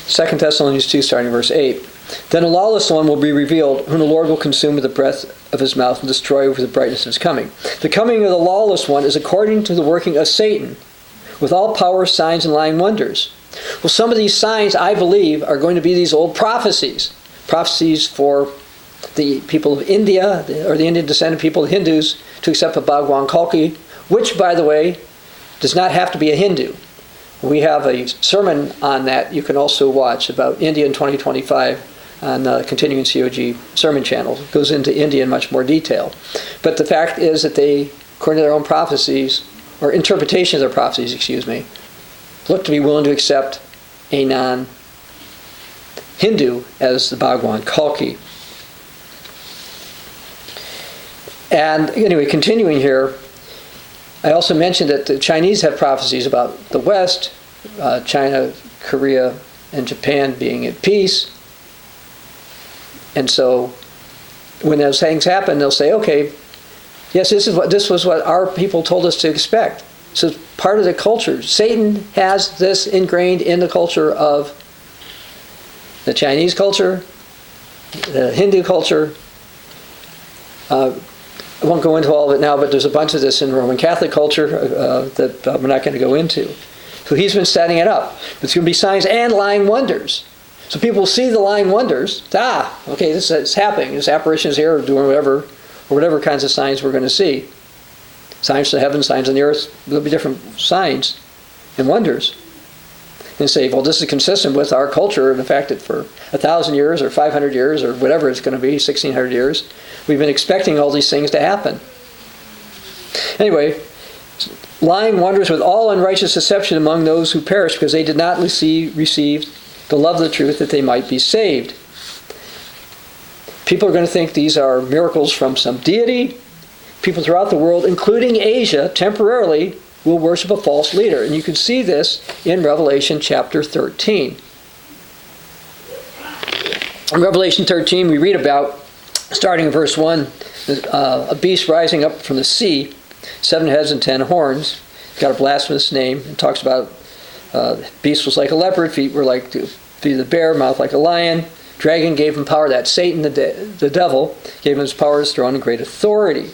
Second Thessalonians 2, starting verse 8. Then a lawless one will be revealed, whom the Lord will consume with the breath of his mouth and destroy with the brightness of his coming. The coming of the lawless one is according to the working of Satan, with all power, signs, and lying wonders. Well, some of these signs, I believe, are going to be these old prophecies. Prophecies for the people of India, or the Indian descended people, the Hindus, to accept the Bhagwan Kalki, which, by the way, does not have to be a Hindu. We have a sermon on that you can also watch about India in 2025 on the Continuing COG sermon channel. It goes into India in much more detail. But the fact is that they, according to their own prophecies, or interpretation of their prophecies, excuse me, look to be willing to accept a non Hindu as the Bhagwan Kalki. And anyway, continuing here, I also mentioned that the Chinese have prophecies about the West, uh, China, Korea, and Japan being at peace. And so when those things happen, they'll say, okay, yes, this is what this was what our people told us to expect. So it's part of the culture. Satan has this ingrained in the culture of the Chinese culture, the Hindu culture. Uh, Won't go into all of it now, but there's a bunch of this in Roman Catholic culture uh, that uh, we're not going to go into. So he's been setting it up. It's going to be signs and lying wonders. So people see the lying wonders. Ah, okay, this is happening. This apparition is here, or doing whatever, or whatever kinds of signs we're going to see. Signs to heaven, signs on the earth. There'll be different signs and wonders. And say, well, this is consistent with our culture and the fact that for a thousand years, or 500 years, or whatever it's going to be, 1600 years, we've been expecting all these things to happen. Anyway, lying wonders with all unrighteous deception among those who perish because they did not receive, receive the love of the truth that they might be saved. People are going to think these are miracles from some deity. People throughout the world, including Asia, temporarily will worship a false leader. And you can see this in Revelation chapter 13. In Revelation 13, we read about, starting in verse 1, uh, a beast rising up from the sea, seven heads and ten horns. It's got a blasphemous name. It talks about uh, beast was like a leopard, feet were like feet of the bear, mouth like a lion. Dragon gave him power. That Satan, the, de- the devil, gave him his power, his throne, and great authority.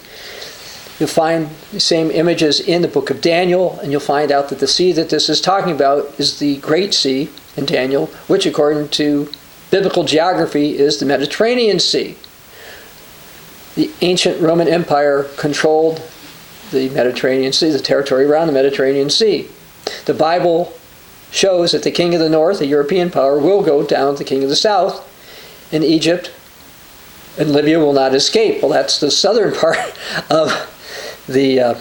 You'll find the same images in the book of Daniel, and you'll find out that the sea that this is talking about is the Great Sea in Daniel, which, according to biblical geography, is the Mediterranean Sea. The ancient Roman Empire controlled the Mediterranean Sea, the territory around the Mediterranean Sea. The Bible shows that the king of the north, a European power, will go down to the king of the south, and Egypt and Libya will not escape. Well, that's the southern part of the uh,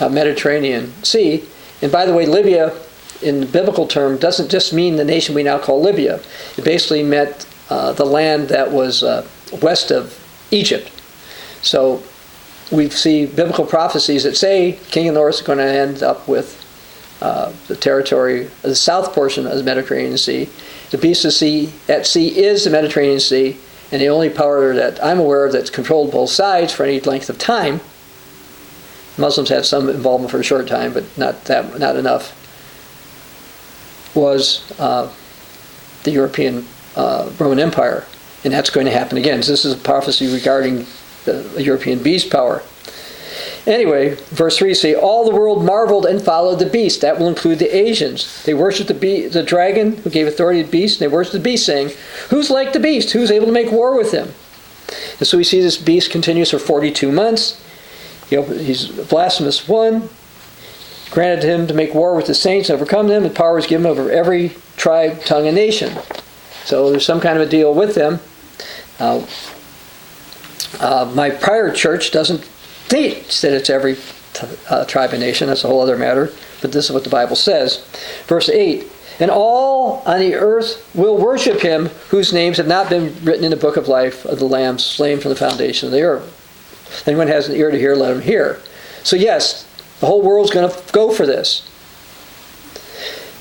uh, Mediterranean Sea. And by the way, Libya, in the biblical term, doesn't just mean the nation we now call Libya. It basically meant uh, the land that was uh, west of Egypt. So we see biblical prophecies that say King of the North is going to end up with uh, the territory, the south portion of the Mediterranean Sea. The beast of sea at sea is the Mediterranean Sea, and the only power that I'm aware of that's controlled both sides for any length of time. Muslims had some involvement for a short time, but not that, not enough. Was uh, the European uh, Roman Empire, and that's going to happen again. So this is a prophecy regarding the European beast power. Anyway, verse 3 say, All the world marveled and followed the beast. That will include the Asians. They worshiped the, be- the dragon who gave authority to the beast, and they worshiped the beast, saying, Who's like the beast? Who's able to make war with him? And so we see this beast continues for 42 months. He's blasphemous one. Granted him to make war with the saints overcome them, and power is given over every tribe, tongue, and nation. So there's some kind of a deal with them. Uh, Uh, my prior church doesn't teach that it's every t- uh, tribe and nation. That's a whole other matter. But this is what the Bible says. Verse 8 And all on the earth will worship him whose names have not been written in the book of life of the Lamb slain from the foundation of the earth. Anyone has an ear to hear, let him hear. So, yes, the whole world's going to go for this.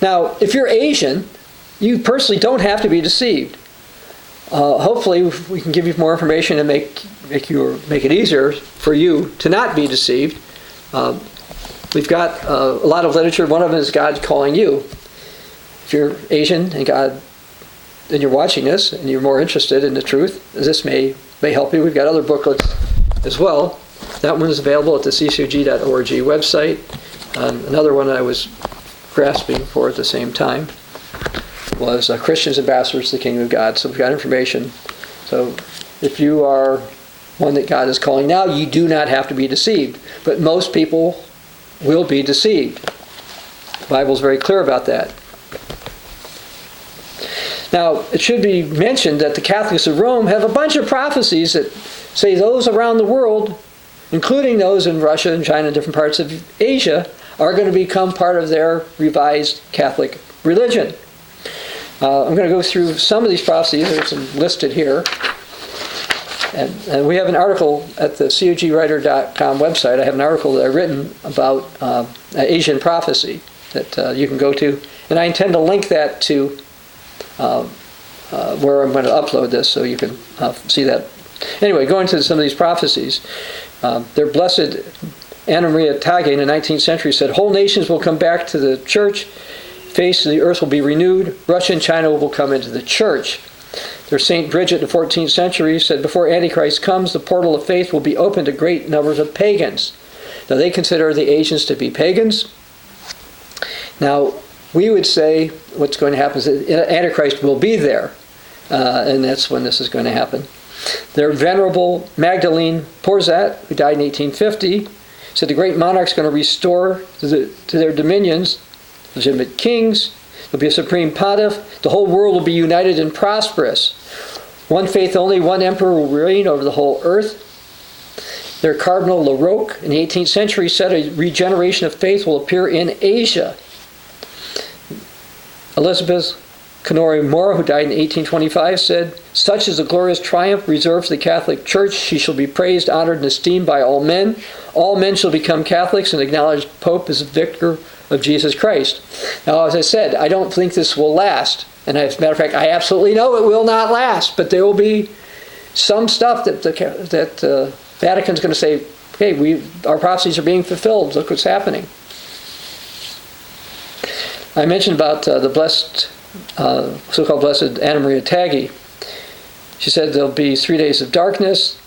Now, if you're Asian, you personally don't have to be deceived. Uh, hopefully, we can give you more information and make make you make it easier for you to not be deceived. Um, we've got uh, a lot of literature. One of them is God calling you. If you're Asian and God, and you're watching this and you're more interested in the truth, this may may help you. We've got other booklets as well. That one is available at the ccg.org website. Um, another one I was grasping for at the same time was uh, Christians Ambassadors to the Kingdom of God. So we've got information. So if you are one that God is calling now, you do not have to be deceived. But most people will be deceived. The Bible is very clear about that. Now, it should be mentioned that the Catholics of Rome have a bunch of prophecies that say those around the world, including those in Russia and China and different parts of Asia, are going to become part of their revised Catholic religion. Uh, I'm going to go through some of these prophecies. There's some listed here. And, and, we have an article at the cogwriter.com website. I have an article that I've written about uh, Asian prophecy that uh, you can go to. And I intend to link that to uh, uh where I'm going to upload this so you can uh, see that. Anyway, going to some of these prophecies. Uh, their blessed Anna Maria Taigi in the 19th century said, Whole nations will come back to the church face of the earth will be renewed. Russia and China will come into the church. There's St. Bridget in the 14th century said, Before Antichrist comes, the portal of faith will be open to great numbers of pagans. Now, they consider the Asians to be pagans. Now, we would say what's going to happen is that Antichrist will be there, uh, and that's when this is going to happen. Their venerable Magdalene Porzat, who died in 1850, said the great monarch's going to restore to, the, to their dominions legitimate kings. There'll be a supreme pontiff. The whole world will be united and prosperous. One faith only, one emperor will reign over the whole earth. Their Cardinal Larocque in the 18th century said a regeneration of faith will appear in Asia. Elizabeth Canori Mora, who died in 1825, said, Such is the glorious triumph reserved for the Catholic Church. She shall be praised, honored, and esteemed by all men. All men shall become Catholics and acknowledge Pope as victor of Jesus Christ. Now, as I said, I don't think this will last. And as a matter of fact, I absolutely know it will not last. But there will be some stuff that the that uh, Vatican's going to say, "Hey, we our prophecies are being fulfilled. Look what's happening." I mentioned about uh, the blessed, uh, so-called blessed Anna Maria Taigi. She said there'll be three days of darkness.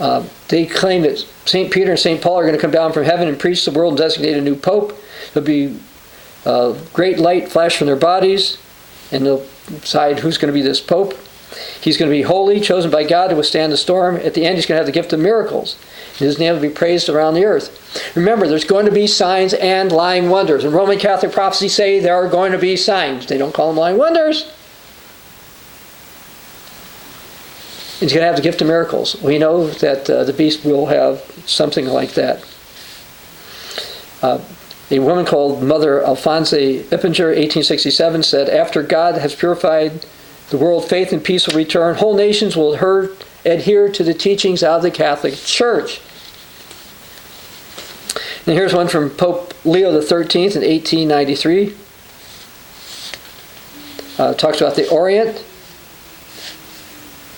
Uh, they claim that St. Peter and St. Paul are going to come down from heaven and preach the world and designate a new pope. There'll be uh, great light flash from their bodies, and they'll decide who's going to be this pope. He's going to be holy, chosen by God to withstand the storm. At the end, he's going to have the gift of miracles. His name will be praised around the earth. Remember, there's going to be signs and lying wonders. And Roman Catholic prophecies say there are going to be signs. They don't call them lying wonders. He's going to have the gift of miracles. We know that uh, the beast will have something like that. Uh, a woman called Mother Alphonse Eppinger, 1867, said, After God has purified the world, faith and peace will return. Whole nations will adhere to the teachings of the Catholic Church. And here's one from Pope Leo XIII in 1893. Uh, talks about the Orient.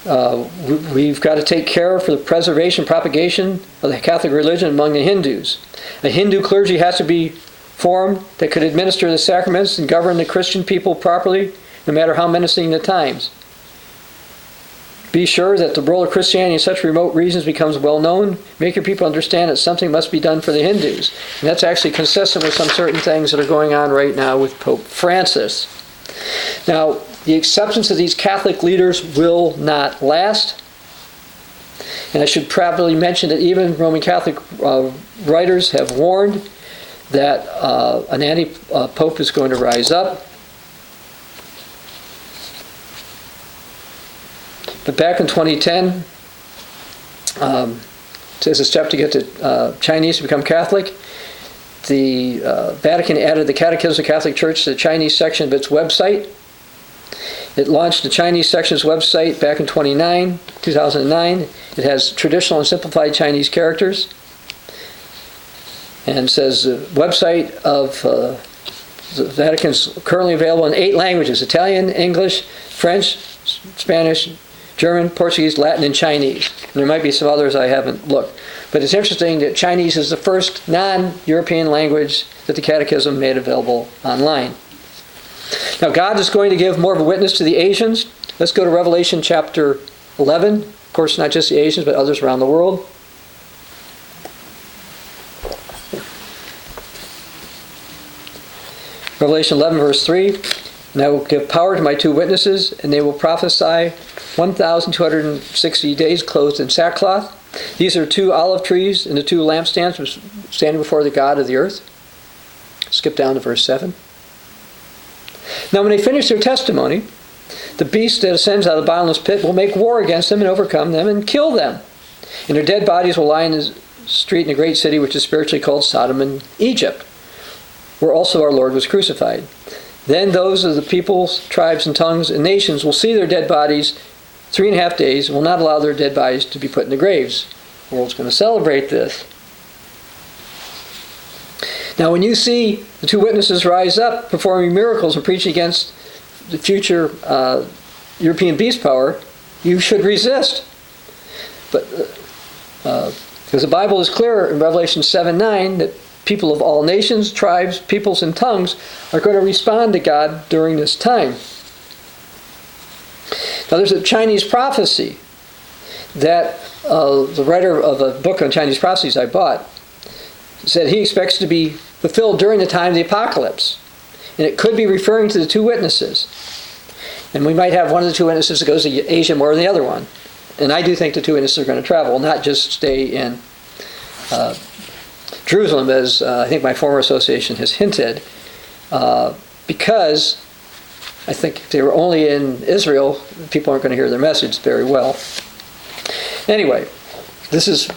Uh, we've got to take care for the preservation propagation of the Catholic religion among the Hindus. A Hindu clergy has to be formed that could administer the sacraments and govern the Christian people properly, no matter how menacing the times. Be sure that the role of Christianity in such remote regions becomes well known. Make your people understand that something must be done for the Hindus. And that's actually consistent with some certain things that are going on right now with Pope Francis. Now, the acceptance of these Catholic leaders will not last. And I should probably mention that even Roman Catholic uh, writers have warned that uh, an anti pope is going to rise up. But back in 2010, um, as a step to get the uh, Chinese to become Catholic. The uh, Vatican added the Catechism of the Catholic Church to the Chinese section of its website. It launched the Chinese section's website back in 29, 2009. It has traditional and simplified Chinese characters. And says the website of uh, the Vatican is currently available in eight languages Italian, English, French, Spanish, German, Portuguese, Latin, and Chinese. And there might be some others I haven't looked. But it's interesting that Chinese is the first non European language that the Catechism made available online. Now, God is going to give more of a witness to the Asians. Let's go to Revelation chapter 11. Of course, not just the Asians, but others around the world. Revelation 11, verse 3 And I will give power to my two witnesses, and they will prophesy 1,260 days clothed in sackcloth. These are two olive trees and the two lampstands standing before the God of the earth. Skip down to verse 7. Now, when they finish their testimony, the beast that ascends out of the bottomless pit will make war against them and overcome them and kill them. And their dead bodies will lie in the street in a great city which is spiritually called Sodom and Egypt, where also our Lord was crucified. Then those of the peoples, tribes, and tongues and nations will see their dead bodies three and a half days and will not allow their dead bodies to be put in the graves. The world's going to celebrate this. Now, when you see the two witnesses rise up performing miracles and preaching against the future uh, European beast power, you should resist. But uh, because the Bible is clear in Revelation 7 9 that people of all nations, tribes, peoples, and tongues are going to respond to God during this time. Now, there's a Chinese prophecy that uh, the writer of a book on Chinese prophecies I bought said he expects to be fulfilled during the time of the apocalypse. And it could be referring to the two witnesses. And we might have one of the two witnesses that goes to Asia more than the other one. And I do think the two witnesses are going to travel, not just stay in uh, Jerusalem, as uh, I think my former association has hinted, uh, because I think if they were only in Israel, people aren't going to hear their message very well. Anyway, this is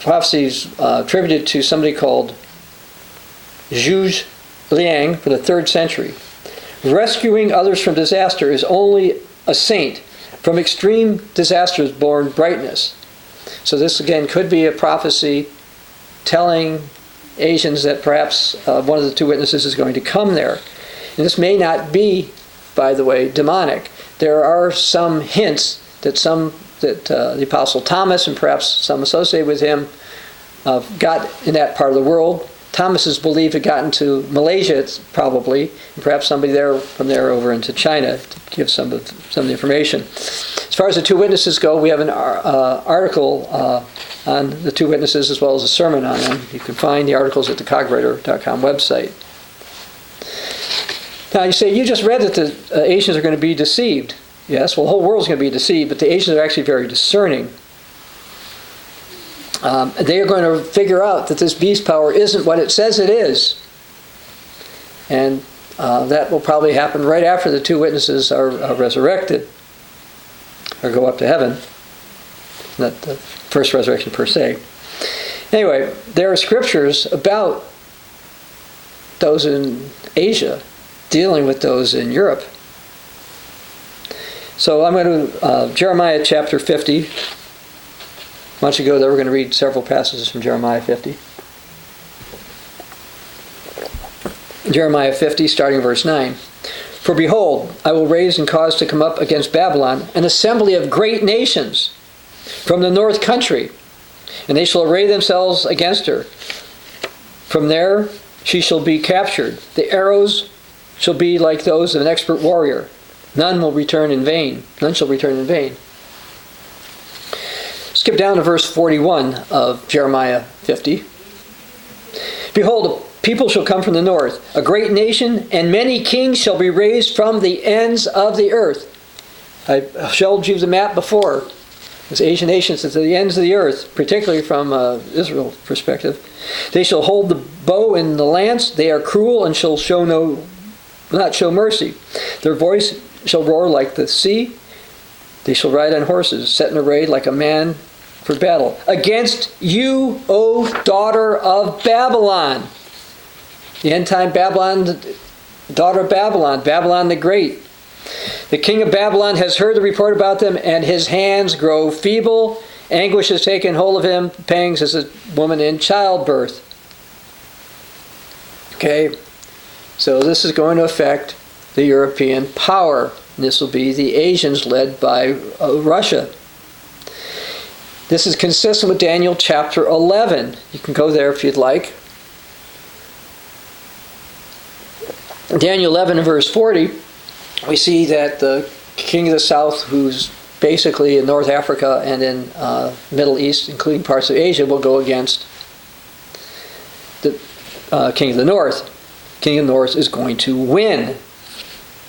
prophecies uh, attributed to somebody called Zhuge Liang from the third century. Rescuing others from disaster is only a saint. From extreme disasters born brightness. So, this again could be a prophecy telling Asians that perhaps uh, one of the two witnesses is going to come there. And this may not be, by the way, demonic. There are some hints that some that uh, the Apostle Thomas and perhaps some associated with him uh, got in that part of the world. Thomas is believed to have gotten to Malaysia, probably, and perhaps somebody there from there over into China to give some of some of the information. As far as the two witnesses go, we have an uh, article uh, on the two witnesses as well as a sermon on them. You can find the articles at the cogwriter.com website. Now you say you just read that the uh, Asians are going to be deceived. Yes, well, the whole world is going to be deceived, but the Asians are actually very discerning. Um, they are going to figure out that this beast power isn't what it says it is. And uh, that will probably happen right after the two witnesses are, resurrected or go up to heaven. Not the first resurrection per se. Anyway, there are scriptures about those in Asia dealing with those in Europe. So I'm going to uh, Jeremiah chapter 50. Why don't you go there? We're going to read several passages from Jeremiah 50. Jeremiah 50, starting verse 9. For behold, I will raise and cause to come up against Babylon an assembly of great nations from the north country, and they shall array themselves against her. From there she shall be captured. The arrows shall be like those of an expert warrior. None will return in vain. None shall return in vain. Skip down to verse 41 of Jeremiah 50. Behold, people shall come from the north, a great nation, and many kings shall be raised from the ends of the earth. I showed you the map before. As Asian nations to the ends of the earth, particularly from uh, Israel perspective. They shall hold the bow and the lance. They are cruel and shall show no, not show mercy. Their voice shall roar like the sea. They shall ride on horses, set in array like a man for battle. Against you, O daughter of Babylon. The end time Babylon, daughter of Babylon, Babylon the Great. The king of Babylon has heard the report about them, and his hands grow feeble. Anguish has taken hold of him, pangs as a woman in childbirth. Okay, so this is going to affect the European power. This will be the Asians led by uh, Russia. This is consistent with Daniel chapter 11. You can go there if you'd like. Daniel 11 and verse 40, we see that the king of the south, who's basically in North Africa and in uh, Middle East, including parts of Asia, will go against the uh, king of the north. King of the north is going to win.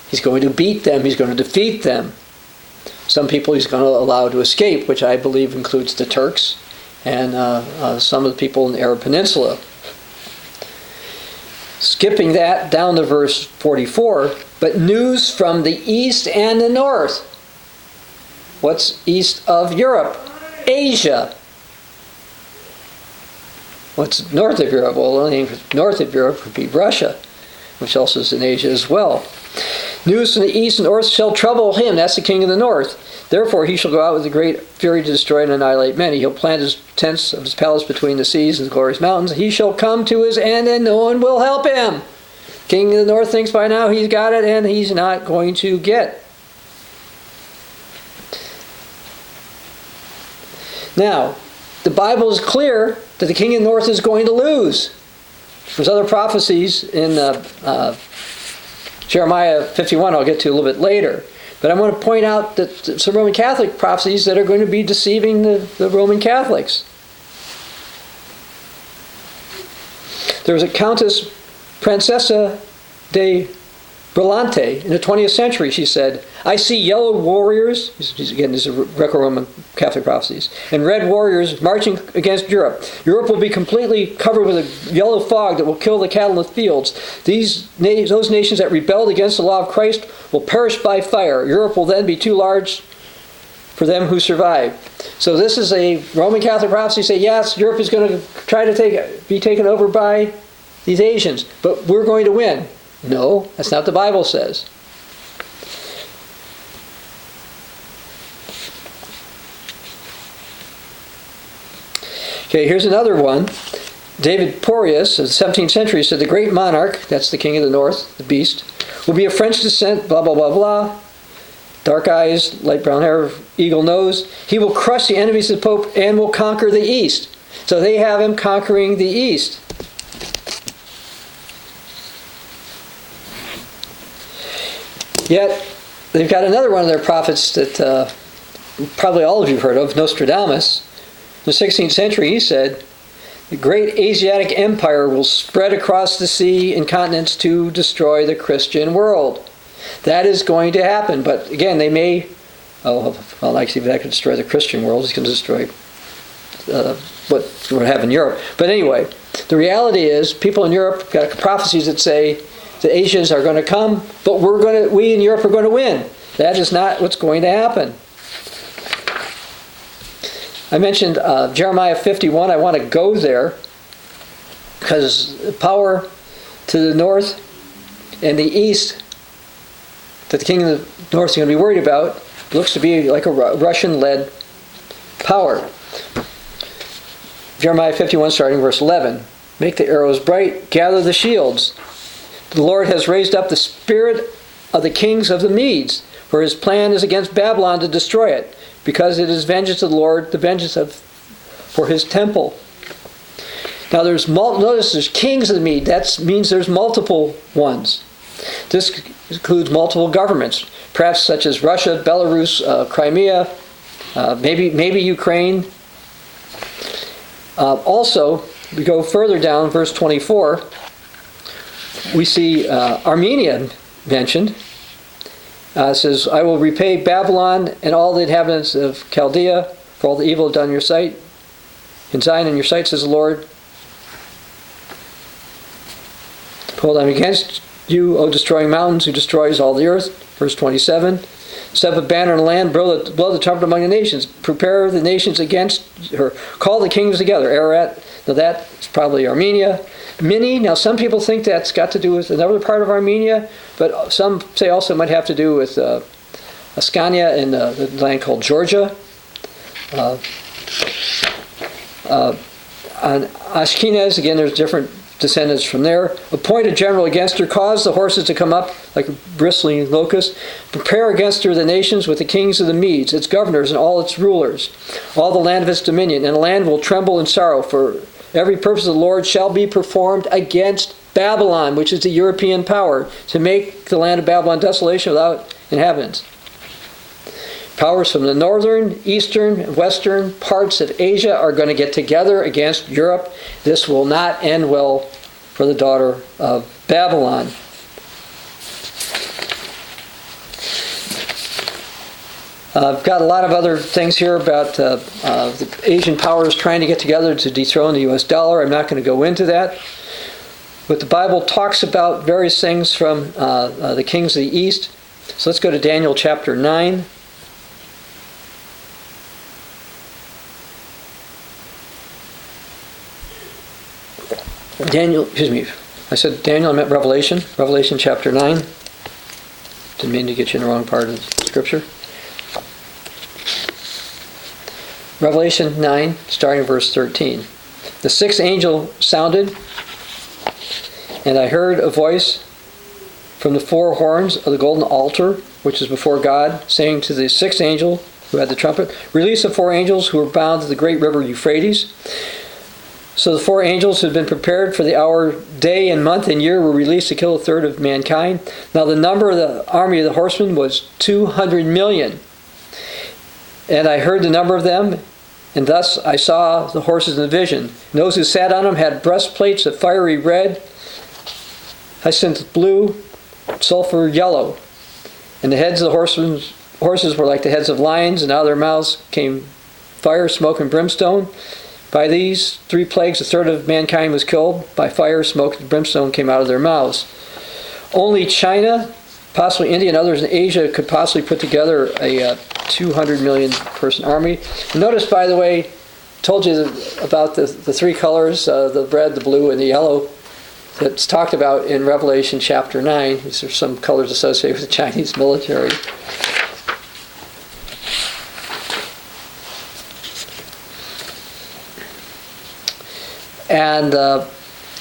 He's going to beat them. He's going to defeat them. Some people he's going to allow to escape, which I believe includes the Turks and uh, uh, some of the people in the Arab Peninsula. Skipping that down to verse 44, but news from the east and the north. What's east of Europe? Asia. What's north of Europe? Well, only north of Europe would be Russia, which also is in Asia as well. News from the east and north shall trouble him. That's the king of the north. Therefore, he shall go out with a great fury to destroy and annihilate many. He'll plant his tents of his palace between the seas and the glorious mountains. He shall come to his end, and no one will help him. King of the north thinks by now he's got it, and he's not going to get. Now, the Bible is clear that the king of the north is going to lose. There's other prophecies in uh, uh, Jeremiah 51 I'll get to a little bit later. But I want to point out that some Roman Catholic prophecies that are going to be deceiving the, the Roman Catholics. There was a Countess Francesca de Billiante in the 20th century, she said, I see yellow warriors, again, these are Greco Roman Catholic prophecies, and red warriors marching against Europe. Europe will be completely covered with a yellow fog that will kill the cattle in the fields. These, those nations that rebelled against the law of Christ will perish by fire. Europe will then be too large for them who survive. So this is a Roman Catholic prophecy say, yes, Europe is going to try to take, be taken over by these Asians, but we're going to win. No, that's not the Bible says. Okay, here's another one. David Poreaus of the 17th century said the great monarch, that's the king of the north, the beast, will be of French descent, blah, blah, blah, blah. Dark eyes, light brown hair, eagle nose. He will crush the enemies of the Pope and will conquer the east. So they have him conquering the east. Yet, they've got another one of their prophets that uh, probably all of you have heard of, Nostradamus. In the 16th century, he said, the great Asiatic empire will spread across the sea and continents to destroy the Christian world. That is going to happen, but again, they may. Oh, well, actually, if that could destroy the Christian world, it's going to destroy uh, what would have in Europe. But anyway, the reality is, people in Europe got prophecies that say the Asians are going to come, but we're going to, we in Europe are going to win. That is not what's going to happen. I mentioned uh, Jeremiah 51. I want to go there because power to the north and the east that the king of the north is going to be worried about looks to be like a Russian led power. Jeremiah 51, starting verse 11. Make the arrows bright, gather the shields. The Lord has raised up the spirit of the kings of the Medes, for his plan is against Babylon to destroy it, because it is vengeance of the Lord, the vengeance of for his temple. Now there's notice there's kings of the Medes. That means there's multiple ones. This includes multiple governments, perhaps such as Russia, Belarus, uh, Crimea, uh, maybe maybe Ukraine. Uh, also, we go further down, verse 24 we see uh, Armenia mentioned. Uh, says, I will repay Babylon and all the inhabitants of Chaldea for all the evil done in your sight. In Zion in your sight, says the Lord. Behold, I'm against you, O destroying mountains, who destroys all the earth. Verse 27. Set up a banner in the land, blow the, blow the trumpet among the nations. Prepare the nations against her. Call the kings together. Ararat, now that's probably Armenia. Minni, now some people think that's got to do with another part of Armenia, but some say also might have to do with uh, Ascania in uh, the land called Georgia. Uh, uh, on Ashkenaz, again, there's different descendants from there. Appoint a general against her, cause the horses to come up like bristling locust. Prepare against her the nations with the kings of the Medes, its governors and all its rulers, all the land of its dominion. And the land will tremble in sorrow, for every purpose of the Lord shall be performed against Babylon, which is the European power, to make the land of Babylon desolation without inhabitants. Powers from the northern, eastern, and western parts of Asia are going to get together against Europe. This will not end well for the daughter of Babylon. Uh, I've got a lot of other things here about uh, uh, the Asian powers trying to get together to dethrone the US dollar. I'm not going to go into that. But the Bible talks about various things from uh, uh, the kings of the East. So let's go to Daniel chapter 9. Daniel, excuse me, I said Daniel, I meant Revelation, Revelation chapter 9. Didn't mean to get you in the wrong part of scripture. Revelation 9, starting verse 13. The sixth angel sounded, and I heard a voice from the four horns of the golden altar, which is before God, saying to the sixth angel who had the trumpet, Release the four angels who were bound to the great river Euphrates. So the four angels who had been prepared for the hour, day, and month, and year were released to kill a third of mankind. Now the number of the army of the horsemen was 200 million. And I heard the number of them, and thus I saw the horses in the vision. And those who sat on them had breastplates of fiery red, hyacinth blue, sulfur yellow. And the heads of the horsemen, horses were like the heads of lions, and out of their mouths came fire, smoke, and brimstone. By these three plagues, a third of mankind was killed. By fire, smoke, and brimstone came out of their mouths. Only China, possibly India, and others in Asia could possibly put together a uh, 200 million person army. Notice, by the way, told you about the, the three colors uh, the red, the blue, and the yellow that's talked about in Revelation chapter 9. These are some colors associated with the Chinese military. And uh,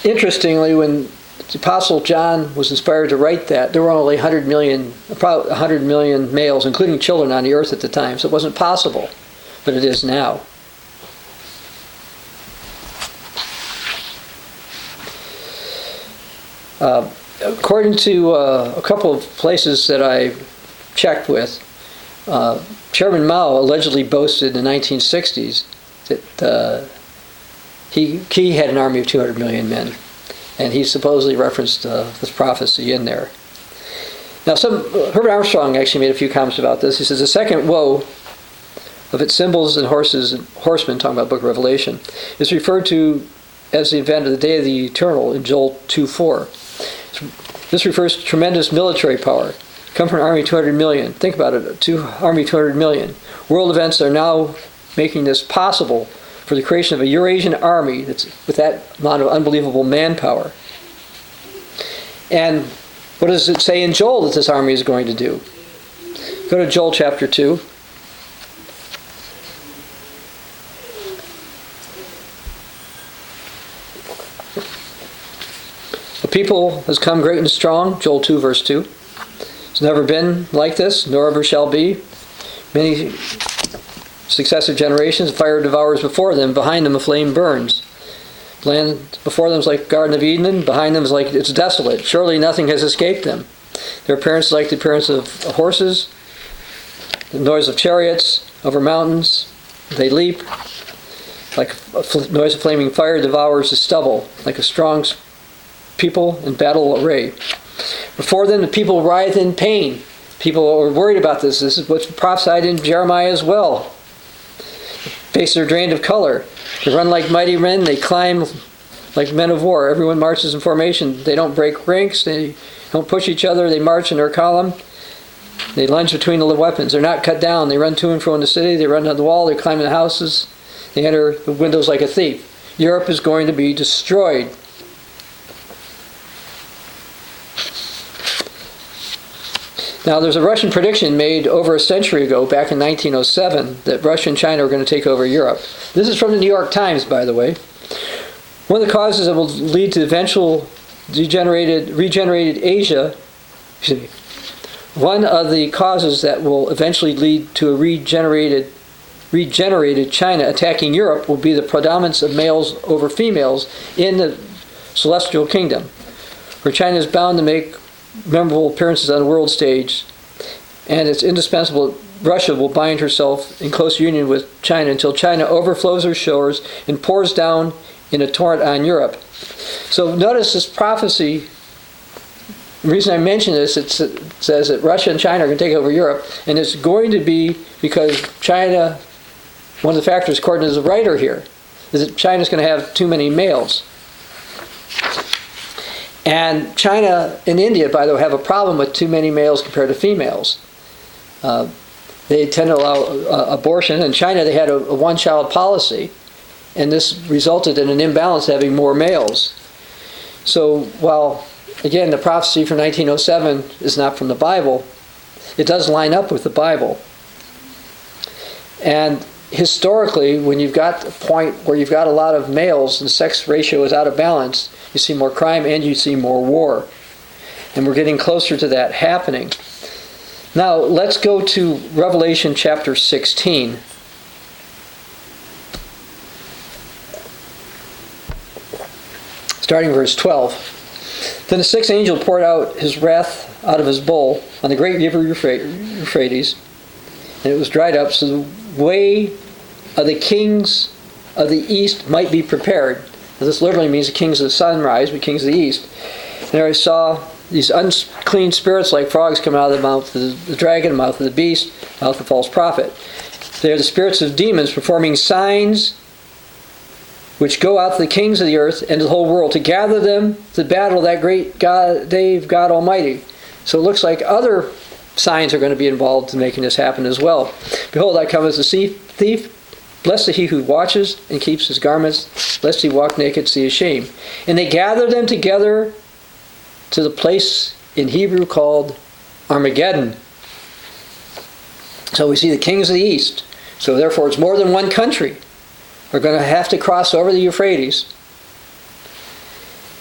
interestingly, when the Apostle John was inspired to write that, there were only 100 million, about 100 million males, including children, on the earth at the time, so it wasn't possible, but it is now. Uh, according to uh, a couple of places that I checked with, uh, Chairman Mao allegedly boasted in the 1960s that uh, he, he had an army of 200 million men, and he supposedly referenced uh, this prophecy in there. Now, some Herbert Armstrong actually made a few comments about this. He says the second woe of its symbols and horses and horsemen, talking about Book of Revelation, is referred to as the event of the day of the eternal in Joel 2:4. This refers to tremendous military power. Come from an army 200 million. Think about it, two army 200 million. World events are now making this possible for the creation of a Eurasian army that's with that amount of unbelievable manpower. And what does it say in Joel that this army is going to do? Go to Joel chapter 2. The people has come great and strong, Joel 2, verse 2. It's never been like this, nor ever shall be. Many successive generations, fire devours before them, behind them a flame burns. Land before them is like Garden of Eden, behind them is like it's desolate. Surely nothing has escaped them. Their appearance is like the appearance of horses, the noise of chariots over mountains. They leap. Like a noise of flaming fire devours the stubble, like a strong people in battle array. Before them, the people writhe in pain. People are worried about this. This is what's prophesied in Jeremiah as well. Faces are drained of color. They run like mighty men. They climb like men of war. Everyone marches in formation. They don't break ranks. They don't push each other. They march in their column. They lunge between the weapons. They're not cut down. They run to and fro in the city. They run down the wall. They climb the houses. They enter the windows like a thief. Europe is going to be destroyed. Now, there's a Russian prediction made over a century ago, back in 1907, that Russia and China are going to take over Europe. This is from the New York Times, by the way. One of the causes that will lead to eventual degenerated, regenerated Asia, me, one of the causes that will eventually lead to a regenerated, regenerated China attacking Europe will be the predominance of males over females in the celestial kingdom, where China is bound to make memorable appearances on the world stage, and it's indispensable Russia will bind herself in close union with China until China overflows her shores and pours down in a torrent on Europe. So notice this prophecy. The reason I mention this, it says that Russia and China are going to take over Europe, and it's going to be because China, one of the factors, according to the writer here, is that China's going to have too many males. And China and India, by the way, have a problem with too many males compared to females. Uh, they tend to allow uh, abortion. In China, they had a, a one child policy, and this resulted in an imbalance having more males. So, while, again, the prophecy from 1907 is not from the Bible, it does line up with the Bible. And historically, when you've got a point where you've got a lot of males and the sex ratio is out of balance, you see more crime and you see more war. And we're getting closer to that happening. Now, let's go to Revelation chapter 16. Starting verse 12. Then the sixth angel poured out his wrath out of his bowl on the great river Euphrates, and it was dried up, so the way of the kings of the east might be prepared. This literally means the kings of the sunrise, but kings of the east. And there I saw these unclean spirits like frogs come out of the mouth of the dragon, mouth of the beast, mouth of the false prophet. They are the spirits of demons performing signs which go out to the kings of the earth and to the whole world to gather them to battle that great God, day of God Almighty. So it looks like other signs are going to be involved in making this happen as well. Behold, I come as a thief. Blessed is he who watches and keeps his garments, lest he walk naked, see his shame. And they gather them together to the place in Hebrew called Armageddon. So we see the kings of the east. So therefore, it's more than one country. Are going to have to cross over the Euphrates.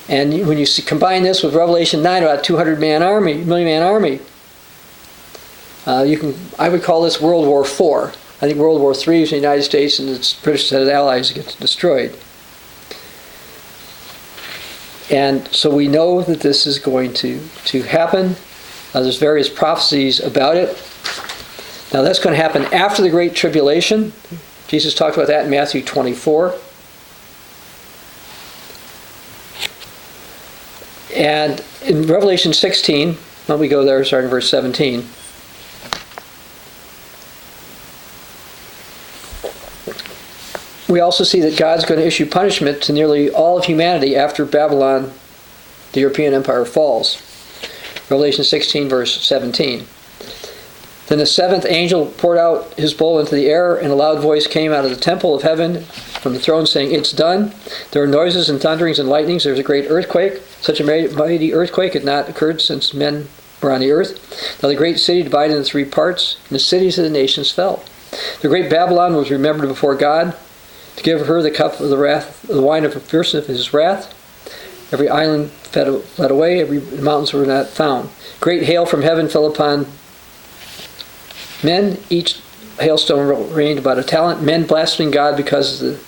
And when you see, combine this with Revelation 9, about 200 man army, million man army, uh, you can I would call this World War IV. I think World War III is the United States and its British allies get destroyed. And so we know that this is going to, to happen. Uh, there's various prophecies about it. Now that's going to happen after the Great Tribulation. Jesus talked about that in Matthew 24. And in Revelation 16, let me go there, starting verse 17. We also see that God's going to issue punishment to nearly all of humanity after Babylon, the European Empire, falls. Revelation 16, verse 17. Then the seventh angel poured out his bowl into the air, and a loud voice came out of the temple of heaven from the throne saying, It's done. There are noises and thunderings and lightnings. There's a great earthquake. Such a mighty earthquake had not occurred since men were on the earth. Now the great city divided into three parts, and the cities of the nations fell. The great Babylon was remembered before God to give her the cup of the wrath, the wine of the fierceness of his wrath. Every island fled away, every mountains were not found. Great hail from heaven fell upon men. Each hailstone rained about a talent. Men blaspheming God because of the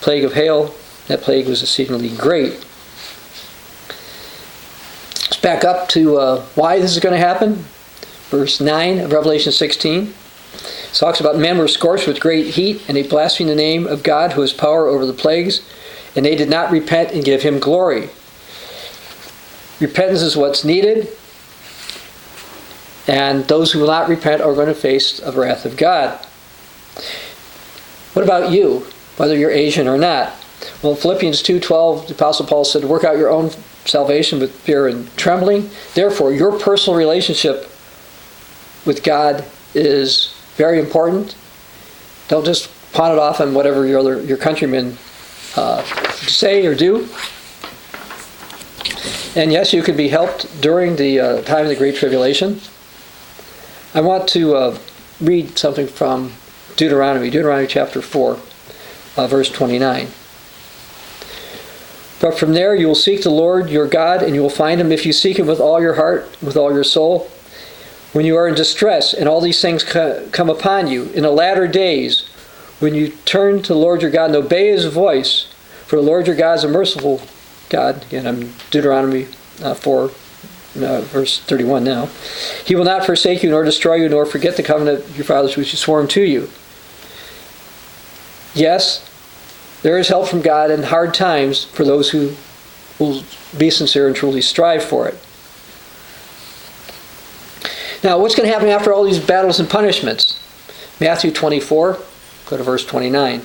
plague of hail. That plague was exceedingly great. Let's back up to uh, why this is going to happen. Verse 9 of Revelation 16. It talks about men were scorched with great heat, and they blasphemed the name of God who has power over the plagues, and they did not repent and give him glory. Repentance is what's needed, and those who will not repent are going to face the wrath of God. What about you, whether you're Asian or not? Well, Philippians 2:12, the Apostle Paul said, "Work out your own salvation with fear and trembling." Therefore, your personal relationship with God is very important. Don't just pawn it off on whatever your other your countrymen uh, say or do. And yes, you can be helped during the uh, time of the Great Tribulation. I want to uh, read something from Deuteronomy, Deuteronomy chapter 4, uh, verse 29. But from there you will seek the Lord your God, and you will find him if you seek him with all your heart, with all your soul. When you are in distress, and all these things come upon you, in the latter days, when you turn to the Lord your God and obey his voice, for the Lord your God is a merciful God. Again, I'm Deuteronomy uh, 4, uh, verse 31 now. He will not forsake you, nor destroy you, nor forget the covenant of your fathers which he swore to you. Yes, there is help from God in hard times for those who will be sincere and truly strive for it. Now, what's going to happen after all these battles and punishments? Matthew 24, go to verse 29.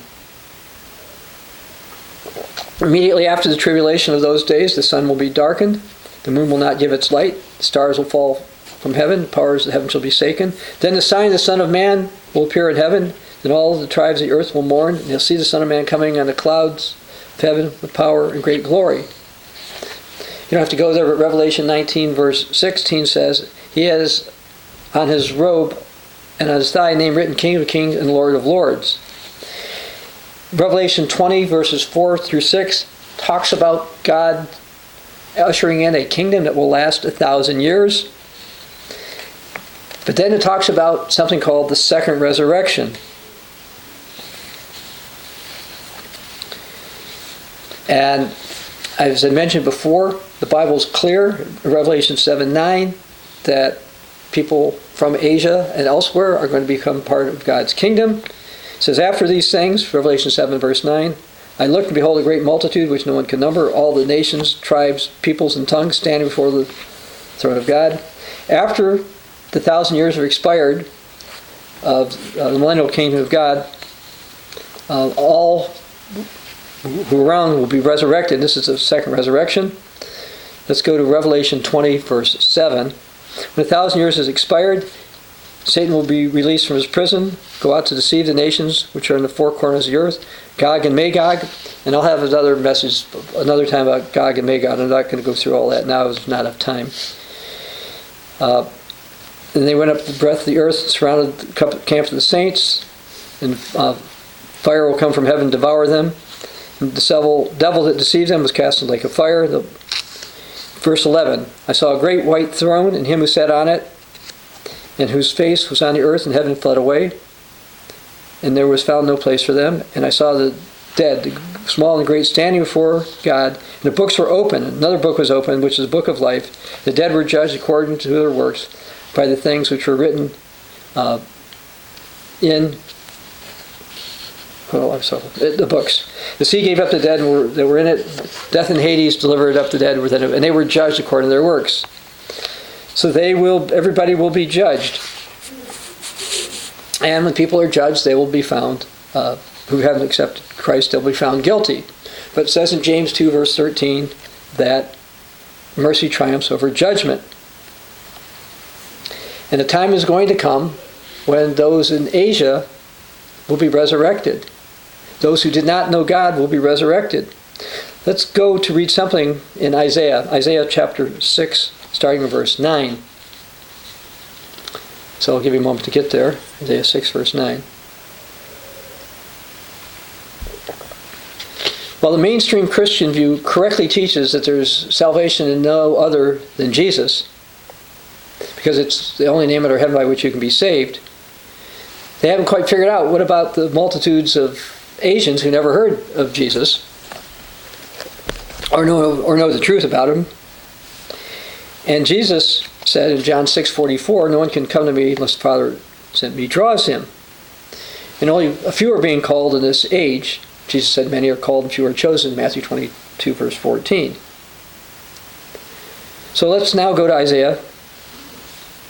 Immediately after the tribulation of those days, the sun will be darkened, the moon will not give its light, the stars will fall from heaven, the powers of heaven shall be shaken. Then the sign of the Son of Man will appear in heaven, then all the tribes of the earth will mourn, and they'll see the Son of Man coming on the clouds of heaven with power and great glory. You don't have to go there, but Revelation 19, verse 16 says, He has on his robe and on his thigh name written King of Kings and Lord of Lords. Revelation 20, verses 4 through 6, talks about God ushering in a kingdom that will last a thousand years. But then it talks about something called the second resurrection. And as I mentioned before, the Bible is clear, Revelation 7 9, that people from Asia and elsewhere are going to become part of God's kingdom. It says, After these things, Revelation 7, verse 9, I looked and behold a great multitude which no one can number, all the nations, tribes, peoples, and tongues standing before the throne of God. After the thousand years have expired of uh, the millennial kingdom of God, uh, all who are around will be resurrected. This is the second resurrection. Let's go to Revelation 20, verse 7. When a thousand years has expired, Satan will be released from his prison, go out to deceive the nations which are in the four corners of the earth, Gog and Magog. And I'll have another message another time about Gog and Magog. I'm not going to go through all that now, there's not enough time. Uh, and they went up the breadth of the earth, surrounded the camp of the saints, and uh, fire will come from heaven devour them. And the devil, devil that deceived them was cast in the lake of fire. Verse 11 I saw a great white throne, and him who sat on it, and whose face was on the earth, and heaven fled away. And there was found no place for them. And I saw the dead, the small and great, standing before God. And the books were open. Another book was open, which is the book of life. The dead were judged according to their works by the things which were written uh, in well, I'm sorry, the books. The sea gave up the dead that were in it. Death and Hades delivered up the dead within it, and they were judged according to their works. So they will, everybody will be judged. And when people are judged, they will be found, uh, who haven't accepted Christ, they'll be found guilty. But it says in James 2, verse 13, that mercy triumphs over judgment. And the time is going to come when those in Asia will be resurrected. Those who did not know God will be resurrected. Let's go to read something in Isaiah, Isaiah chapter 6, starting in verse 9. So I'll give you a moment to get there. Isaiah 6, verse 9. While the mainstream Christian view correctly teaches that there's salvation in no other than Jesus, because it's the only name under heaven by which you can be saved, they haven't quite figured out what about the multitudes of Asians who never heard of Jesus or know, or know the truth about him. And Jesus said in John 6:44, "No one can come to me unless the Father sent me draws him." And only a few are being called in this age. Jesus said, "Many are called and few are chosen." Matthew 22 verse 14. So let's now go to Isaiah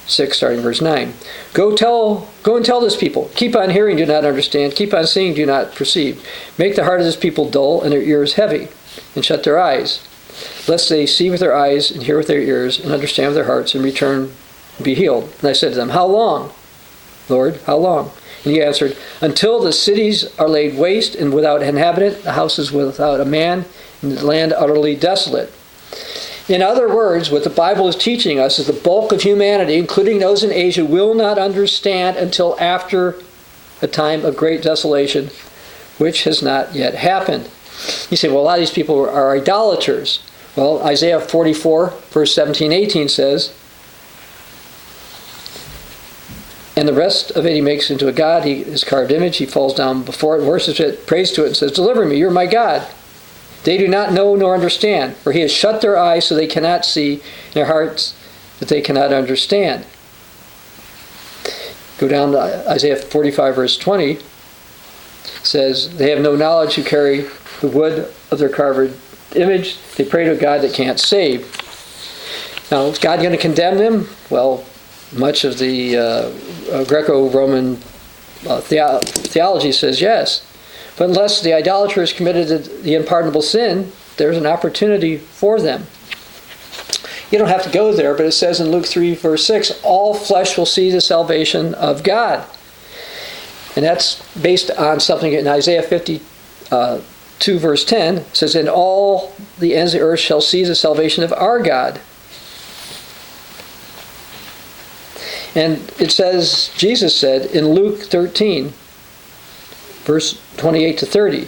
6, starting verse 9. Go tell, go and tell this people, keep on hearing, do not understand, keep on seeing, do not perceive. Make the heart of this people dull and their ears heavy, and shut their eyes, lest they see with their eyes and hear with their ears and understand with their hearts and return be healed. And I said to them, How long? Lord, how long? And he answered, Until the cities are laid waste and without inhabitant, the houses without a man, and the land utterly desolate. In other words, what the Bible is teaching us is the bulk of humanity, including those in Asia, will not understand until after a time of great desolation, which has not yet happened. You say, well, a lot of these people are idolaters. Well, Isaiah 44, verse 17 18 says, And the rest of it he makes into a god. He is carved image. He falls down before it, worships it, prays to it, and says, Deliver me, you're my God. They do not know nor understand, for he has shut their eyes so they cannot see, their hearts that they cannot understand. Go down to Isaiah 45, verse 20. It says, They have no knowledge who carry the wood of their carved image. They pray to a God that can't save. Now, is God going to condemn them? Well, much of the uh, uh, Greco-Roman uh, theo- theology says yes. But unless the idolater has committed the unpardonable sin, there's an opportunity for them. You don't have to go there, but it says in Luke 3, verse 6, all flesh will see the salvation of God. And that's based on something in Isaiah 52, uh, verse 10. It says, And all the ends of the earth shall see the salvation of our God. And it says, Jesus said in Luke 13, verse 28 to 30,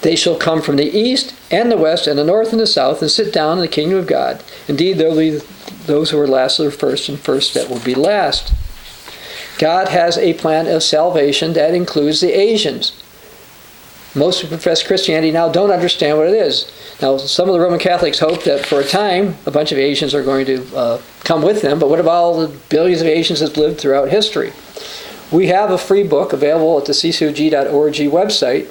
They shall come from the east and the west and the north and the south and sit down in the kingdom of God. Indeed, there will be those who are last that are first, and first that will be last. God has a plan of salvation that includes the Asians. Most who profess Christianity now don't understand what it is. Now, some of the Roman Catholics hope that for a time a bunch of Asians are going to uh, come with them, but what about all the billions of Asians that lived throughout history? We have a free book available at the ccog.org website,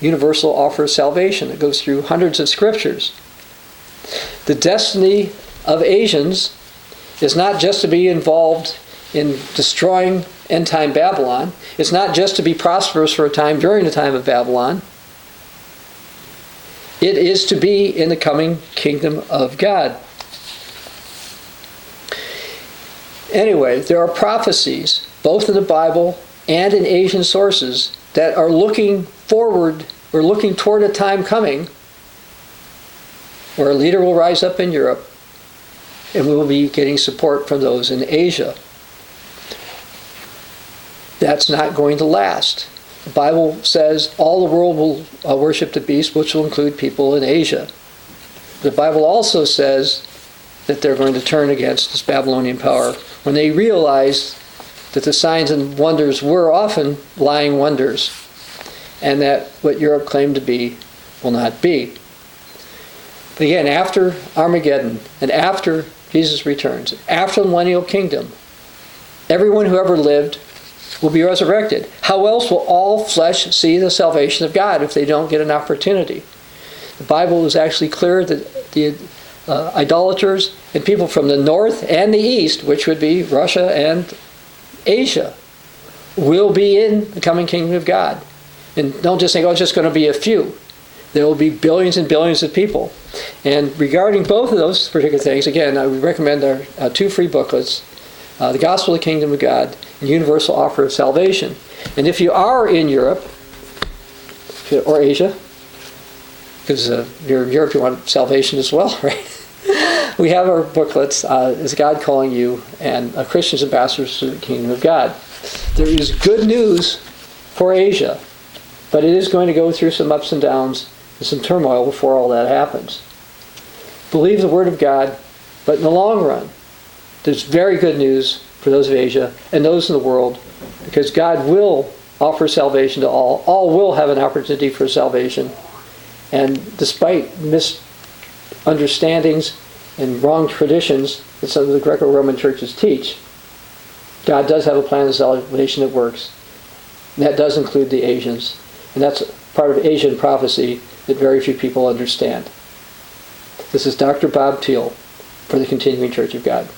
Universal Offer of Salvation. that goes through hundreds of scriptures. The destiny of Asians is not just to be involved in destroying end time Babylon, it's not just to be prosperous for a time during the time of Babylon. It is to be in the coming kingdom of God. Anyway, there are prophecies, both in the Bible and in Asian sources, that are looking forward or looking toward a time coming where a leader will rise up in Europe and we will be getting support from those in Asia. That's not going to last. The Bible says all the world will uh, worship the beast, which will include people in Asia. The Bible also says that they're going to turn against this Babylonian power when they realize that the signs and wonders were often lying wonders and that what Europe claimed to be will not be. But again, after Armageddon and after Jesus returns, after the millennial kingdom, everyone who ever lived will be resurrected. How else will all flesh see the salvation of God if they don't get an opportunity? The Bible is actually clear that the uh, idolaters and people from the north and the east, which would be Russia and Asia, will be in the coming kingdom of God. And don't just think, oh, it's just going to be a few. There will be billions and billions of people. And regarding both of those particular things, again, I would recommend our uh, two free booklets uh, The Gospel of the Kingdom of God and Universal Offer of Salvation. And if you are in Europe or Asia, because uh, you're in Europe, you want salvation as well, right? we have our booklets, uh, Is God Calling You? and uh, Christians Ambassadors to the Kingdom of God. There is good news for Asia, but it is going to go through some ups and downs and some turmoil before all that happens. Believe the Word of God, but in the long run, there's very good news for those of Asia and those in the world because God will offer salvation to all. All will have an opportunity for salvation. And despite misunderstandings and wrong traditions that some of the Greco Roman churches teach, God does have a plan of salvation that works. And that does include the Asians. And that's part of Asian prophecy that very few people understand. This is Dr. Bob Thiel for the Continuing Church of God.